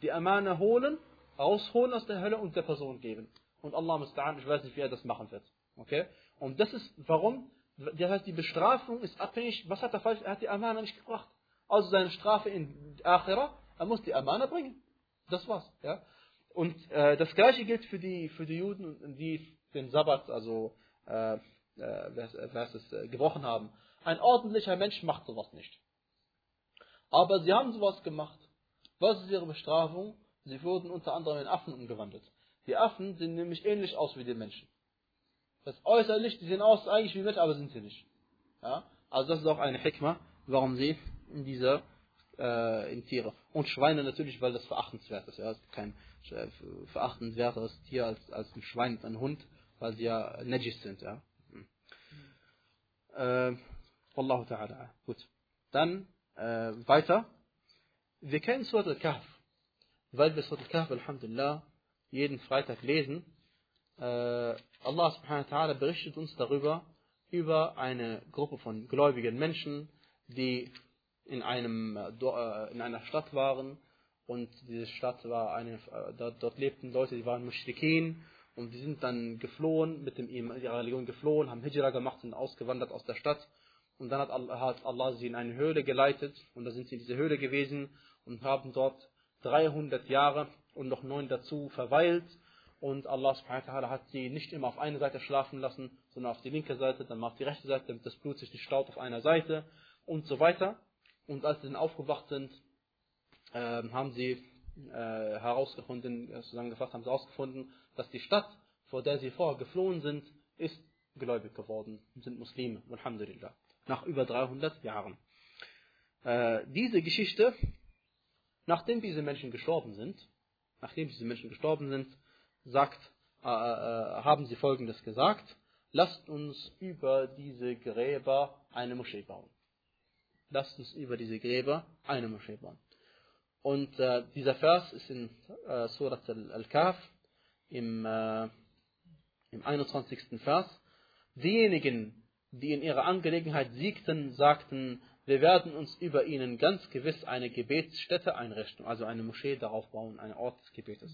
[SPEAKER 1] die Amana holen, rausholen aus der Hölle und der Person geben. Und Allah musta'an, ich weiß nicht, wie er das machen wird. Okay? Und das ist, warum? Das heißt, die Bestrafung ist abhängig, was hat er falsch, er hat die Amana nicht gebracht. Also seine Strafe in Akhira, er muss die Amana bringen. Das war's. Ja? Und äh, das gleiche gilt für die, für die Juden, die den Sabbat, also äh, äh, wer es, äh, gebrochen haben. Ein ordentlicher Mensch macht sowas nicht. Aber sie haben sowas gemacht. Was ist ihre Bestrafung? Sie wurden unter anderem in Affen umgewandelt. Die Affen sehen nämlich ähnlich aus wie die Menschen. Das äußerlich, die sehen aus eigentlich wie Menschen, aber sind sie nicht. Ja? Also das ist auch eine Hikmah, warum sie in dieser äh, in Tiere. Und Schweine natürlich, weil das verachtenswert ist. Ja? Es gibt kein äh, verachtenswerteres Tier als, als ein Schwein und ein Hund, weil sie ja Najis sind. Ja? Hm. Äh, Wallahu ta'ala. Gut. Dann äh, weiter. Wir kennen Surat al-Kahf, weil wir Surat al-Kahf, Alhamdulillah, jeden Freitag lesen. Äh, Allah subhanahu wa ta'ala berichtet uns darüber, über eine Gruppe von gläubigen Menschen, die in, einem, äh, äh, in einer Stadt waren. Und diese Stadt war eine, äh, dort, lebten Leute, die waren Mushrikin. Und die sind dann geflohen, mit dem, ihrer Religion geflohen, haben Hijra gemacht, sind ausgewandert aus der Stadt. Und dann hat Allah, hat Allah sie in eine Höhle geleitet. Und da sind sie in diese Höhle gewesen und haben dort 300 Jahre und noch neun dazu verweilt. Und Allah subhanahu wa hat sie nicht immer auf eine Seite schlafen lassen, sondern auf die linke Seite, dann auf die rechte Seite, damit das Blut sich nicht staut auf einer Seite und so weiter. Und als sie dann aufgewacht sind, äh, haben sie äh, herausgefunden, äh, zusammengefasst haben sie herausgefunden, dass die Stadt, vor der sie vorher geflohen sind, ist gläubig geworden sind Muslime, Alhamdulillah, nach über 300 Jahren. Äh, diese Geschichte, nachdem diese Menschen gestorben sind, nachdem diese Menschen gestorben sind, sagt, äh, äh, haben sie folgendes gesagt, lasst uns über diese Gräber eine Moschee bauen. Lasst uns über diese Gräber eine Moschee bauen. Und äh, dieser Vers ist in äh, Surat Al-Kahf im, äh, im 21. Vers. Diejenigen, die in ihrer Angelegenheit siegten, sagten, wir werden uns über ihnen ganz gewiss eine Gebetsstätte einrichten, also eine Moschee darauf bauen, ein Ort des Gebetes.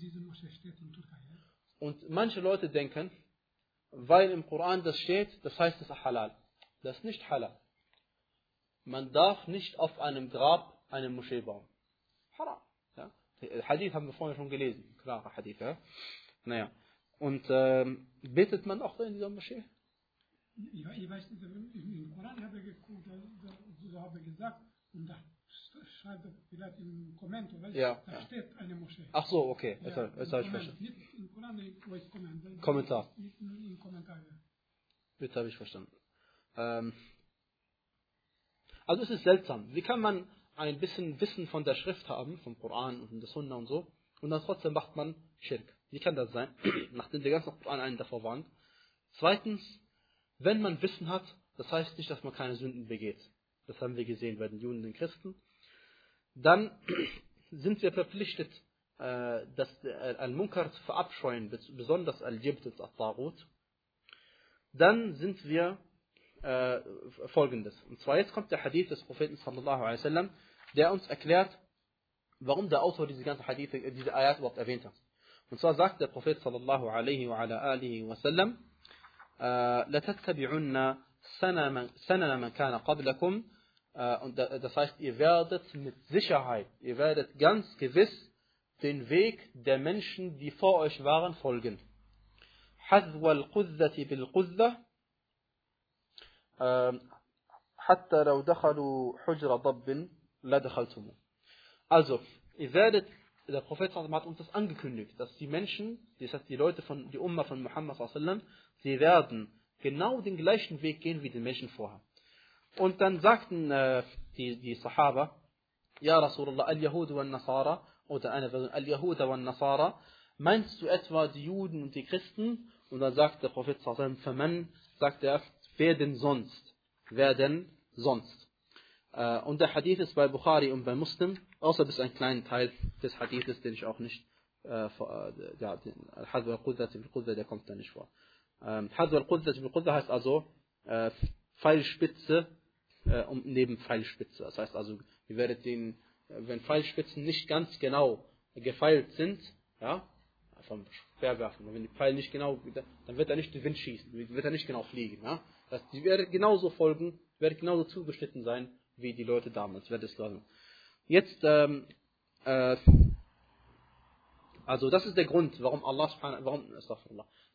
[SPEAKER 1] Und manche Leute denken, weil im Koran das steht, das heißt es ist halal. Das ist nicht halal. Man darf nicht auf einem Grab eine Moschee bauen. Haram. Ja? Hadith haben wir vorher schon gelesen. Klare Hadith. Ja? Naja. Und ähm, betet man auch in dieser Moschee?
[SPEAKER 3] Ich, ich weiß nicht, im Koran habe ich geguckt, da, da, habe ich gesagt, und da schreibt er vielleicht im Kommentar, weißt,
[SPEAKER 1] Ja,
[SPEAKER 3] da
[SPEAKER 1] ja.
[SPEAKER 3] steht eine Moschee.
[SPEAKER 1] Ach so, okay.
[SPEAKER 3] Ja,
[SPEAKER 1] Jetzt,
[SPEAKER 3] im
[SPEAKER 1] habe ich
[SPEAKER 3] Kommentar.
[SPEAKER 1] verstanden.
[SPEAKER 3] Nicht im Koran, wo ist Kommentar?
[SPEAKER 1] Kommentar.
[SPEAKER 3] Nicht Im Kommentar, ja.
[SPEAKER 1] Jetzt habe ich verstanden. Ähm, also es ist seltsam. Wie kann man ein bisschen Wissen von der Schrift haben, vom Koran und von der Sunna und so, und dann trotzdem macht man Schirk? Wie kann das sein? Nachdem der ganze Koran einen davor warnt. Zweitens, wenn man Wissen hat, das heißt nicht, dass man keine Sünden begeht. Das haben wir gesehen bei den Juden und den Christen. Dann sind wir verpflichtet, äh, das äh, Al-Munkar zu verabscheuen, bes- besonders Al-Jibt und Al-Taghut dann sind wir äh, folgendes. Und zwar jetzt kommt der Hadith des Propheten sallallahu alaihi wasallam, der uns erklärt, warum der Autor diese ganze Hadith, äh, diese Ayat überhaupt erwähnt hat. Und zwar sagt der Prophet sallallahu alaihi wa ala alihi wasallam, äh, لَتَتَّبِعُنَّ سَنَنَ مَنْ كَانَ قَبْلَكُمْ äh, und da- das heißt, ihr werdet mit Sicherheit, ihr werdet ganz gewiss den Weg der Menschen, die vor euch waren, folgen. حذو القذة بالقذة آم، حتى لو دخلوا حجر ضب لدخلتموه. Also, ihr werdet, der Prophet sallallahu alaihi wasallam hat uns das angekündigt, dass die Menschen, das heißt die Leute von, die Umma von Muhammad sallallahu alaihi wasallam, sie werden genau den gleichen Weg gehen wie die Menschen vorher. Und dann sagten äh, die, die Sahaba, Ja Rasulullah, Al-Yahud wa Nasara, oder eine Version, Al-Yahuda wa Nasara, meinst du etwa die Juden und die Christen? Und dann sagt der Prophet sallallahu alaihi wasallam, Faman, sagt er, wer denn sonst? Wer denn sonst? Äh, und der Hadith ist bei Bukhari und bei Muslim, außer bis ein kleiner Teil des Hadithes, den ich auch nicht, äh, äh, ja, al-Qudzati bil-Qudza, der kommt da nicht vor. Ähm, Hadwa al-Qudzati bil-Qudza heißt also, Pfeilspitze und neben Pfeilspitze. Das heißt also, ihr werdet den, wenn Pfeilspitzen nicht ganz genau gefeilt sind, ja, vom Speerwerfen, wenn die Pfeile nicht genau, dann wird er nicht den Wind schießen, wird er nicht genau fliegen. Ja? Das heißt, die werden genauso folgen, werden genauso zugeschnitten sein, wie die Leute damals, wer das glauben. Jetzt, ähm, äh, also das ist der Grund, warum Allah warum,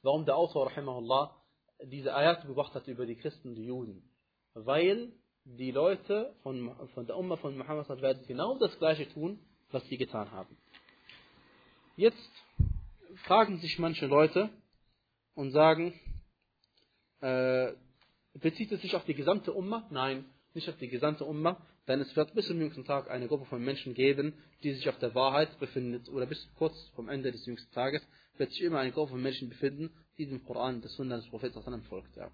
[SPEAKER 1] warum der Autor rahimahullah diese Ayat gebracht hat über die Christen und die Juden. Weil die Leute von, von der Umma von Muhammad werden genau das gleiche tun, was sie getan haben. Jetzt fragen sich manche Leute und sagen, äh, bezieht es sich auf die gesamte Umma? Nein, nicht auf die gesamte Umma, denn es wird bis zum jüngsten Tag eine Gruppe von Menschen geben, die sich auf der Wahrheit befindet, oder bis kurz vom Ende des jüngsten Tages wird sich immer eine Gruppe von Menschen befinden, die dem Koran des Sunna des Propheten folgt. Ja.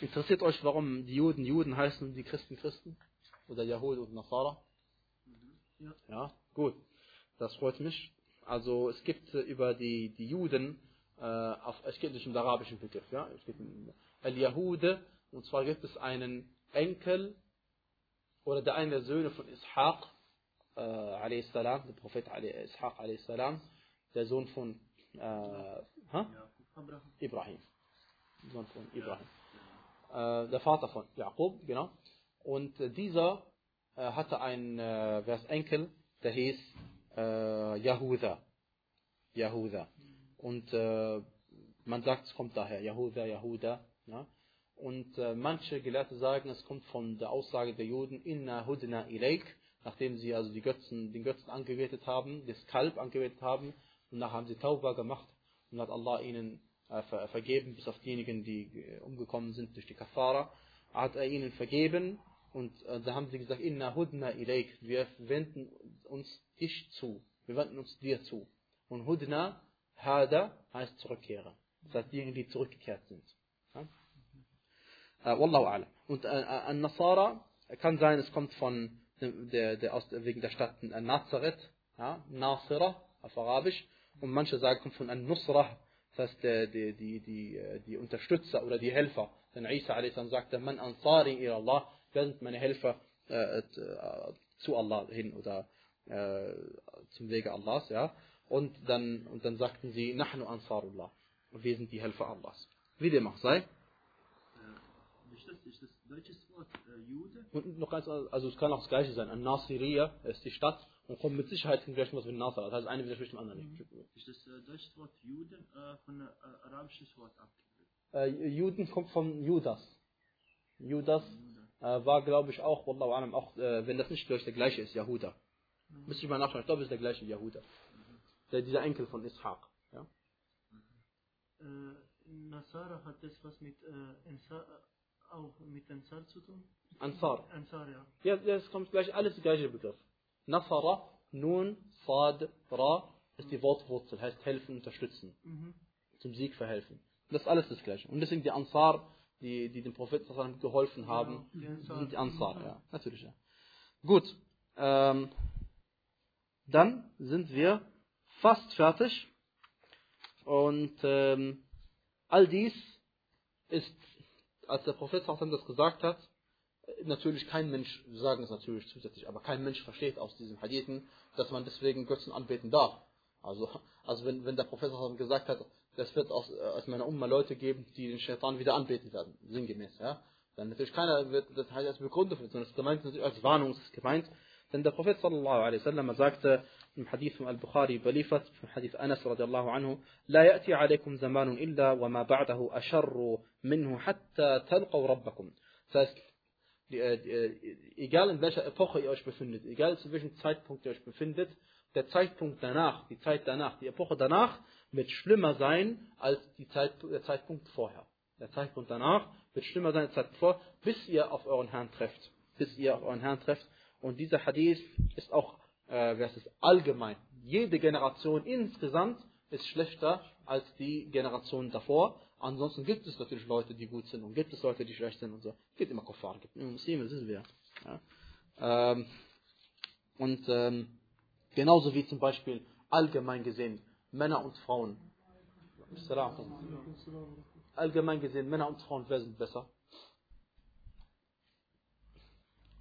[SPEAKER 1] Interessiert euch, warum die Juden Juden heißen und die Christen Christen? Oder Yahud und Nasara?
[SPEAKER 2] Ja.
[SPEAKER 1] Ja, gut. Das freut mich. Also es gibt äh, über die, die Juden, äh, auf, es gibt nicht im arabischen Begriff, ja, es gibt einen- Al-Yahude, und zwar gibt es einen Enkel oder der eine der Söhne von Ishaq, äh, a.s., der Prophet Ishaq, a.s., der Sohn von äh, ha? Ibrahim. Sohn von Ibrahim. Äh, der Vater von Jakob, genau. Und äh, dieser äh, hatte einen, äh, wer ist Enkel, der hieß äh, Yahuda. Yahuda. Und äh, man sagt, es kommt daher, Yahuda, Yahuda. Ja? Und äh, manche Gelehrte sagen, es kommt von der Aussage der Juden, Inna hudna ilaik, nachdem sie also die Götzen, den Götzen angebetet haben, das Kalb angebetet haben, und nachher haben sie Tauba gemacht und hat Allah ihnen äh, ver vergeben, bis auf diejenigen, die äh, umgekommen sind durch die Kafara, hat er ihnen vergeben und äh, da haben sie gesagt, Inna hudna ilaik, wir wenden uns dich zu, wir wenden uns dir zu. Und Hudna Hada heißt zurückkehren. Das heißt diejenigen, die zurückgekehrt sind. Äh, Wallahu a'lam. Und äh, ein Nasara kann sein, es kommt von der, der wegen der Stadt Nazareth, ja, Nasira auf Arabisch. Und manche sagen, kommt von An-Nusra, das heißt der, die, die, die, die Unterstützer oder die Helfer. Denn Isa a.s. sagte, man ansari ila Allah, wer sind meine Helfer äh, zu Allah hin oder äh, zum Wege Allahs, ja. Und dann, und dann sagten sie, Nahnu Ansarullah. Wir sind die Helfer Allahs. Wie dem auch sei.
[SPEAKER 2] Äh, Jude?
[SPEAKER 1] Und noch ganz, also es kann auch das gleiche sein. An Nasiriya ist die Stadt und kommt mit Sicherheit zum gleichen was wie Nasr. Das heißt, eine widerspricht dem anderen nicht.
[SPEAKER 2] Ist das äh, deutsche Wort Juden äh, von einem äh, arabisches Wort abgeleitet?
[SPEAKER 1] Äh, Juden kommt von Judas. Judas äh, war, glaube ich, auch, Wallahu alam, auch, äh, wenn das nicht gleich der gleiche ist, Yahuda. Müsste ich mal nachschauen. Ich glaube, es ist der gleiche Yahuda. Der, dieser Enkel von Ishaq. Ja?
[SPEAKER 2] Äh, Nasara hat das was mit äh, Ansar, äh, auch mit Ansar zu tun?
[SPEAKER 1] Ansar.
[SPEAKER 2] Ansar, ja.
[SPEAKER 1] Ja, das kommt gleich alles der gleiche Begriff. Nasara, Nun, Sad, Ra ist die Wortwurzel, heißt helfen, unterstützen.
[SPEAKER 2] Mhm.
[SPEAKER 1] Zum Sieg verhelfen. Das ist alles das gleiche. Und deswegen die Ansar, die, die dem Propheten geholfen haben,
[SPEAKER 2] die Ansar.
[SPEAKER 1] sind die Ansar, ja. Natürlich, ja. Gut. Ähm, dann sind wir fast fertig. Und ähm, all dies ist, als der Prophet das gesagt hat, natürlich kein Mensch, wir sagen es natürlich zusätzlich, aber kein Mensch versteht aus diesen Hadithen, dass man deswegen Götzen anbeten darf. Also, also wenn, wenn der Prophet gesagt hat, es wird aus, aus meiner Umma Leute geben, die den Shaitan wieder anbeten werden, sinngemäß, ja, dann natürlich keiner wird das heißt als Begründung, sondern es ist gemeint als Warnung, ist gemeint, denn der Prophet sallallahu alaihi wasallam sagte im Hadith von Al-Bukhari überliefert, im Hadith Anas radiallahu anhu, لا يأتي عليكم زمان إلا وما بعده أشر منه حتى تلقوا ربكم. Das heißt, die, äh, egal in welcher Epoche ihr euch befindet, egal zu welchem Zeitpunkt ihr euch befindet, der Zeitpunkt danach, die Zeit danach, die Epoche danach wird schlimmer sein als die Zeit, der Zeitpunkt vorher. Der Zeitpunkt danach wird schlimmer sein als der Zeitpunkt vorher, bis ihr auf euren Herrn trefft. Bis ihr auf euren Herrn trefft. Und dieser Hadith ist auch, äh, ist allgemein. Jede Generation insgesamt ist schlechter als die Generation davor. Ansonsten gibt es natürlich Leute, die gut sind und gibt es Leute, die schlecht sind und so. Es gibt immer Kuffar, es gibt immer Muslime, das wissen wir. Ja. Ähm, und ähm, genauso wie zum Beispiel allgemein gesehen Männer und Frauen. Allgemein gesehen Männer und Frauen, wer sind besser?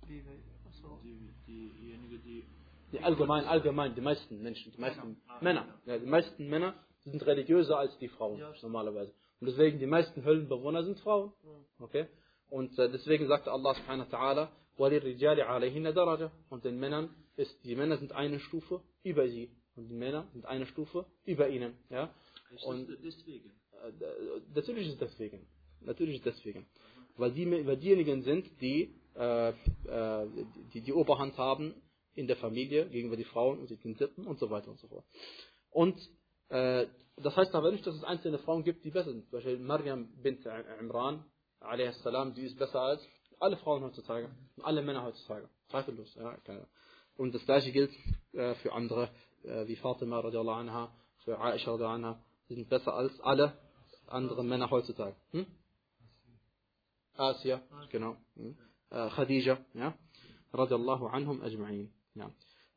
[SPEAKER 2] Wie, achso. Die, diejenige, die.
[SPEAKER 1] Die allgemein, allgemein, die meisten Menschen, die meisten Männer, ja, die meisten Männer sind religiöser als die Frauen
[SPEAKER 2] Ja.
[SPEAKER 1] normalerweise. Und deswegen die meisten Höllenbewohner sind Frauen. Okay? Und äh, deswegen sagte Allah subhanahu wa ta'ala, وَلِلْرِجَالِ عَلَيْهِنَّ دَرَجَةً Und den Männern ist, die Männer sind eine Stufe über sie. Und die Männer sind eine Stufe über ihnen. Ja?
[SPEAKER 2] Ist
[SPEAKER 1] Und-
[SPEAKER 2] das deswegen?
[SPEAKER 1] Äh, d- Natürlich ist es deswegen. Natürlich ist es deswegen. Weil, die, weil diejenigen sind, die, äh, äh, die die Oberhand haben in der Familie gegenüber die Frauen und den Sitten und so weiter und so fort. Und äh, das heißt aber nicht, dass es einzelne Frauen gibt, die besser sind. Zum Beispiel Maryam bint Imran, a.s., die ist besser als alle Frauen heutzutage, und alle Männer heutzutage. Zweifellos, ja. Und das gleiche gilt äh, für andere, äh, wie Fatima radiallahu anha, für Aisha radiallahu anha, die sind besser als alle anderen Männer heutzutage. Hm? Asia, genau. Hm? Äh, Khadija, ja. radiallahu anhum ajma'in. Ja.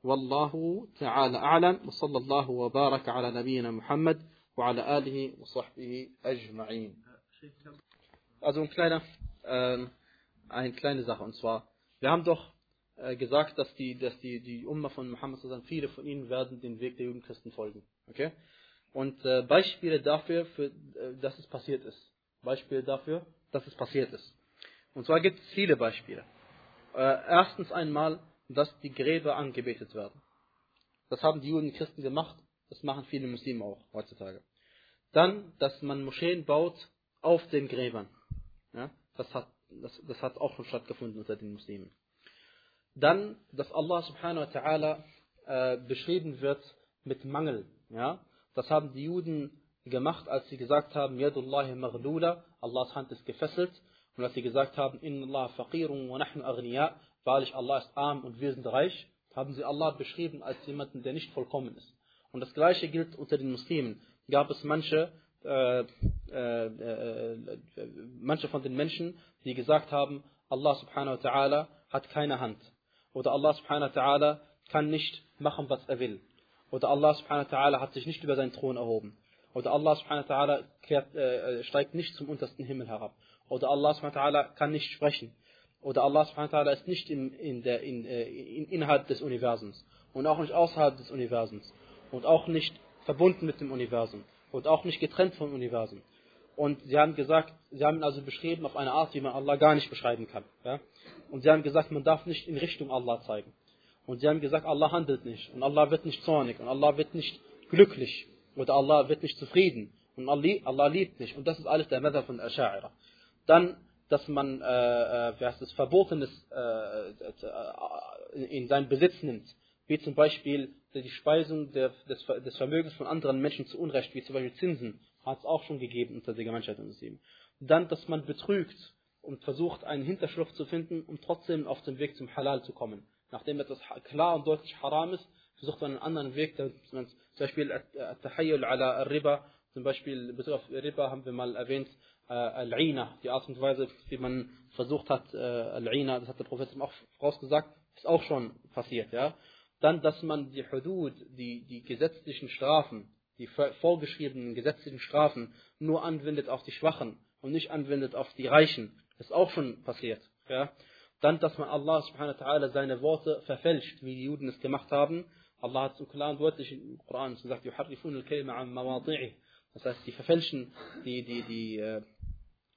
[SPEAKER 1] والله تعالى أعلم وصلى الله وبارك على نبينا محمد وعلى آله وصحبه أجمعين
[SPEAKER 2] Äh, Sheikh, ich hab-
[SPEAKER 1] also ein kleiner, ähm, eine kleine Sache. Und zwar, wir haben doch äh, gesagt, dass die, dass die, die Umma von Muhammad sallallahu alaihi wasallam, viele von ihnen werden den Weg der Judenchristen folgen. Okay? Und äh, Beispiele dafür, für, äh, dass es passiert ist. Beispiele dafür, dass es passiert ist. Und zwar gibt es viele Beispiele. Äh, erstens einmal, dass die Gräber angebetet werden. Das haben die Juden und Christen gemacht. Das machen viele Muslime auch heutzutage. Dann, dass man Moscheen baut auf den Gräbern. Ja, das, hat, das, das hat auch schon stattgefunden unter den Muslimen. Dann, dass Allah subhanahu wa ta'ala äh, beschrieben wird mit Mangel. Ja, das haben die Juden gemacht, als sie gesagt haben, Yadullahi maghlula, Allahs Hand ist gefesselt. Und als sie gesagt haben, Inna Allah faqirun wa nahnu aghniya, wahrlich Allah ist arm und wir sind reich, haben sie Allah beschrieben als jemanden, der nicht vollkommen ist. Und das gleiche gilt unter den Muslimen. gab es manche, äh, äh, äh, manche von den Menschen, die gesagt haben, Allah subhanahu wa ta'ala hat keine Hand. Oder Allah subhanahu wa ta'ala kann nicht machen, was er will. Oder Allah subhanahu wa ta'ala hat sich nicht über seinen Thron erhoben. Oder Allah subhanahu wa ta'ala äh, steigt nicht zum untersten Himmel herab. Oder Allah subhanahu wa ta'ala kann nicht sprechen. Oder Allah subhanahu wa ta'ala ist nicht in, in der, in, äh, in, innerhalb des Universums. Und auch nicht außerhalb des Universums. Und auch nicht verbunden mit dem Universum. Und auch nicht getrennt vom Universum. Und sie haben gesagt, sie haben ihn also beschrieben auf eine Art, wie man Allah gar nicht beschreiben kann. Ja? Und sie haben gesagt, man darf nicht in Richtung Allah zeigen. Und sie haben gesagt, Allah handelt nicht. Und Allah wird nicht zornig. Und Allah wird nicht glücklich. Oder Allah wird nicht zufrieden. Und Allah liebt nicht. Und das ist alles der Method von Asha'ira. Dann, dass man, äh, äh, wie heißt es, Verbotenes äh, äh, in seinen Besitz nimmt. Wie zum Beispiel die Speisung des, des Vermögens von anderen Menschen zu Unrecht, wie zum Beispiel Zinsen hat es auch schon gegeben unter der Gemeinschaft der Muslimen. Dann, dass man betrügt und versucht, einen Hinterschlupf zu finden, um trotzdem auf den Weg zum Halal zu kommen. Nachdem etwas klar und deutlich haram ist, versucht man einen anderen Weg, zum Beispiel Tahayyul ala Riba, zum Beispiel Bezug auf Riba haben wir mal erwähnt, äh, Al-Ina, die Art und Weise, wie man versucht hat, äh, Al-Ina, das hat der Prophet auch vorausgesagt, ist auch schon passiert. Ja? Dann, dass man die Hudud, die, die gesetzlichen Strafen, die vorgeschriebenen gesetzlichen Strafen nur anwendet auf die Schwachen und nicht anwendet auf die Reichen. Ist auch schon passiert. Ja? Dann, dass man Allah subhanahu wa ta'ala seine Worte verfälscht, wie die Juden es gemacht haben. Allah hat es im klaren deutlich im Koran gesagt, Das heißt, die verfälschen die, die, die,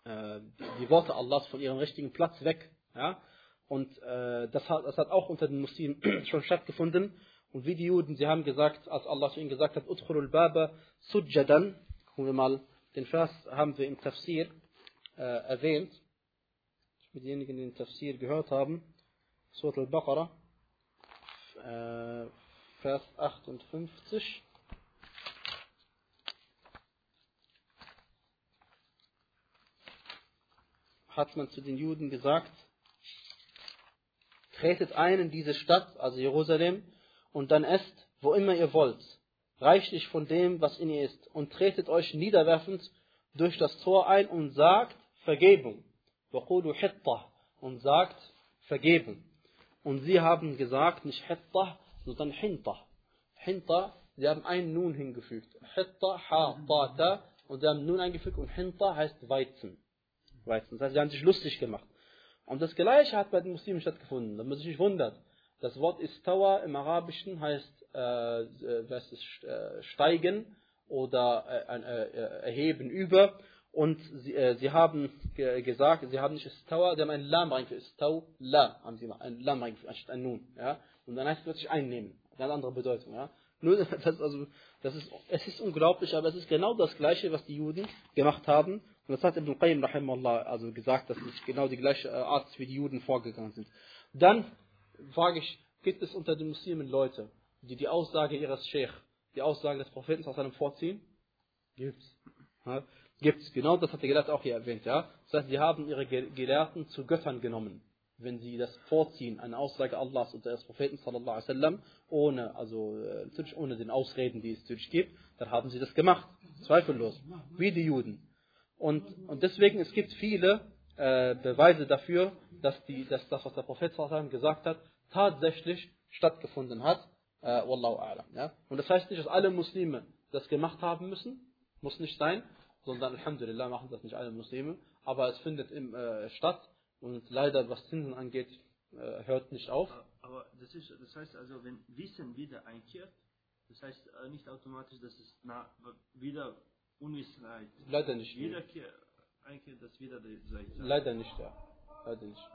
[SPEAKER 1] äh, die Worte Allahs von ihrem richtigen Platz weg. Ja? Und äh, das, hat, das hat auch unter den Muslimen schon stattgefunden. Und wie die Juden, sie haben gesagt, als Allah zu ihnen gesagt hat, Udkhulul Baba Sujjadan, gucken wir mal, den Vers haben wir im Tafsir äh, erwähnt. Für diejenigen, die den Tafsir gehört haben, Surat al-Baqarah, äh, Vers 58. Hat man zu den Juden gesagt, tretet ein in diese Stadt, also Jerusalem, und dann esst, wo immer ihr wollt, reichlich von dem, was in ihr ist, und tretet euch niederwerfend durch das Tor ein und sagt Vergebung. Und sagt Vergebung. Und sie haben gesagt, nicht Hitta, sondern Hinta. Hinta, sie haben einen Nun hingefügt. Hitta, Ha, Ta, und sie haben Nun eingefügt und Hinta heißt Weizen. Weizen. Das heißt, sie haben sich lustig gemacht. Und das Gleiche hat bei den Muslimen stattgefunden, damit man sich nicht wundert. Das Wort Istawa im Arabischen heißt, äh, äh heißt es, äh, steigen oder äh, äh, erheben über. Und sie, äh, sie haben gesagt, sie haben nicht Istawa, sie haben ein Lam reingefügt. Istau, La, haben sie ein Lam reingefügt, anstatt ein Nun. Ja? Und dann heißt es plötzlich einnehmen. Eine andere Bedeutung. Ja? Nur, das, also, das ist, es ist unglaublich, aber es ist genau das Gleiche, was die Juden gemacht haben. Und das hat Ibn Qayyim rahimahullah also gesagt, dass es genau die gleiche Art wie die Juden vorgegangen sind. Dann frage ich, gibt es unter den Muslimen Leute, die die Aussage ihres Sheikh, die Aussage des Propheten aus seinem vorziehen? Gibt's. Ja? Gibt's. Genau das hat der Gelehrte auch hier erwähnt. Ja? Das heißt, sie haben ihre Gelehrten zu Göttern genommen, wenn sie das vorziehen, eine Aussage Allahs und des Propheten sallallahu alaihi wasallam, ohne, also äh, ohne den Ausreden, die es natürlich gibt, dann haben sie das gemacht. Zweifellos. Wie die Juden. Und, und deswegen, es gibt viele äh, Beweise dafür, dass, die, dass das, was der Prophet gesagt hat, tatsächlich stattgefunden hat. Äh, Wallahu a'lam. Ja? Und das heißt nicht, dass alle Muslime das gemacht haben müssen. Muss nicht sein. Sondern Alhamdulillah machen das nicht alle Muslime. Aber es findet im, äh, statt. Und leider, was Zinsen angeht, äh, hört nicht auf.
[SPEAKER 2] Aber das, ist, das heißt also, wenn Wissen wieder einkehrt, das heißt äh, nicht automatisch, dass es na, wieder Unwissenheit.
[SPEAKER 1] Leider nicht.
[SPEAKER 2] Wiederkehr einkehrt, dass wieder.
[SPEAKER 1] Leider nicht, ja. Leider nicht.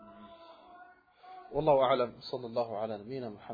[SPEAKER 1] والله أعلم صلى الله على نبينا محمد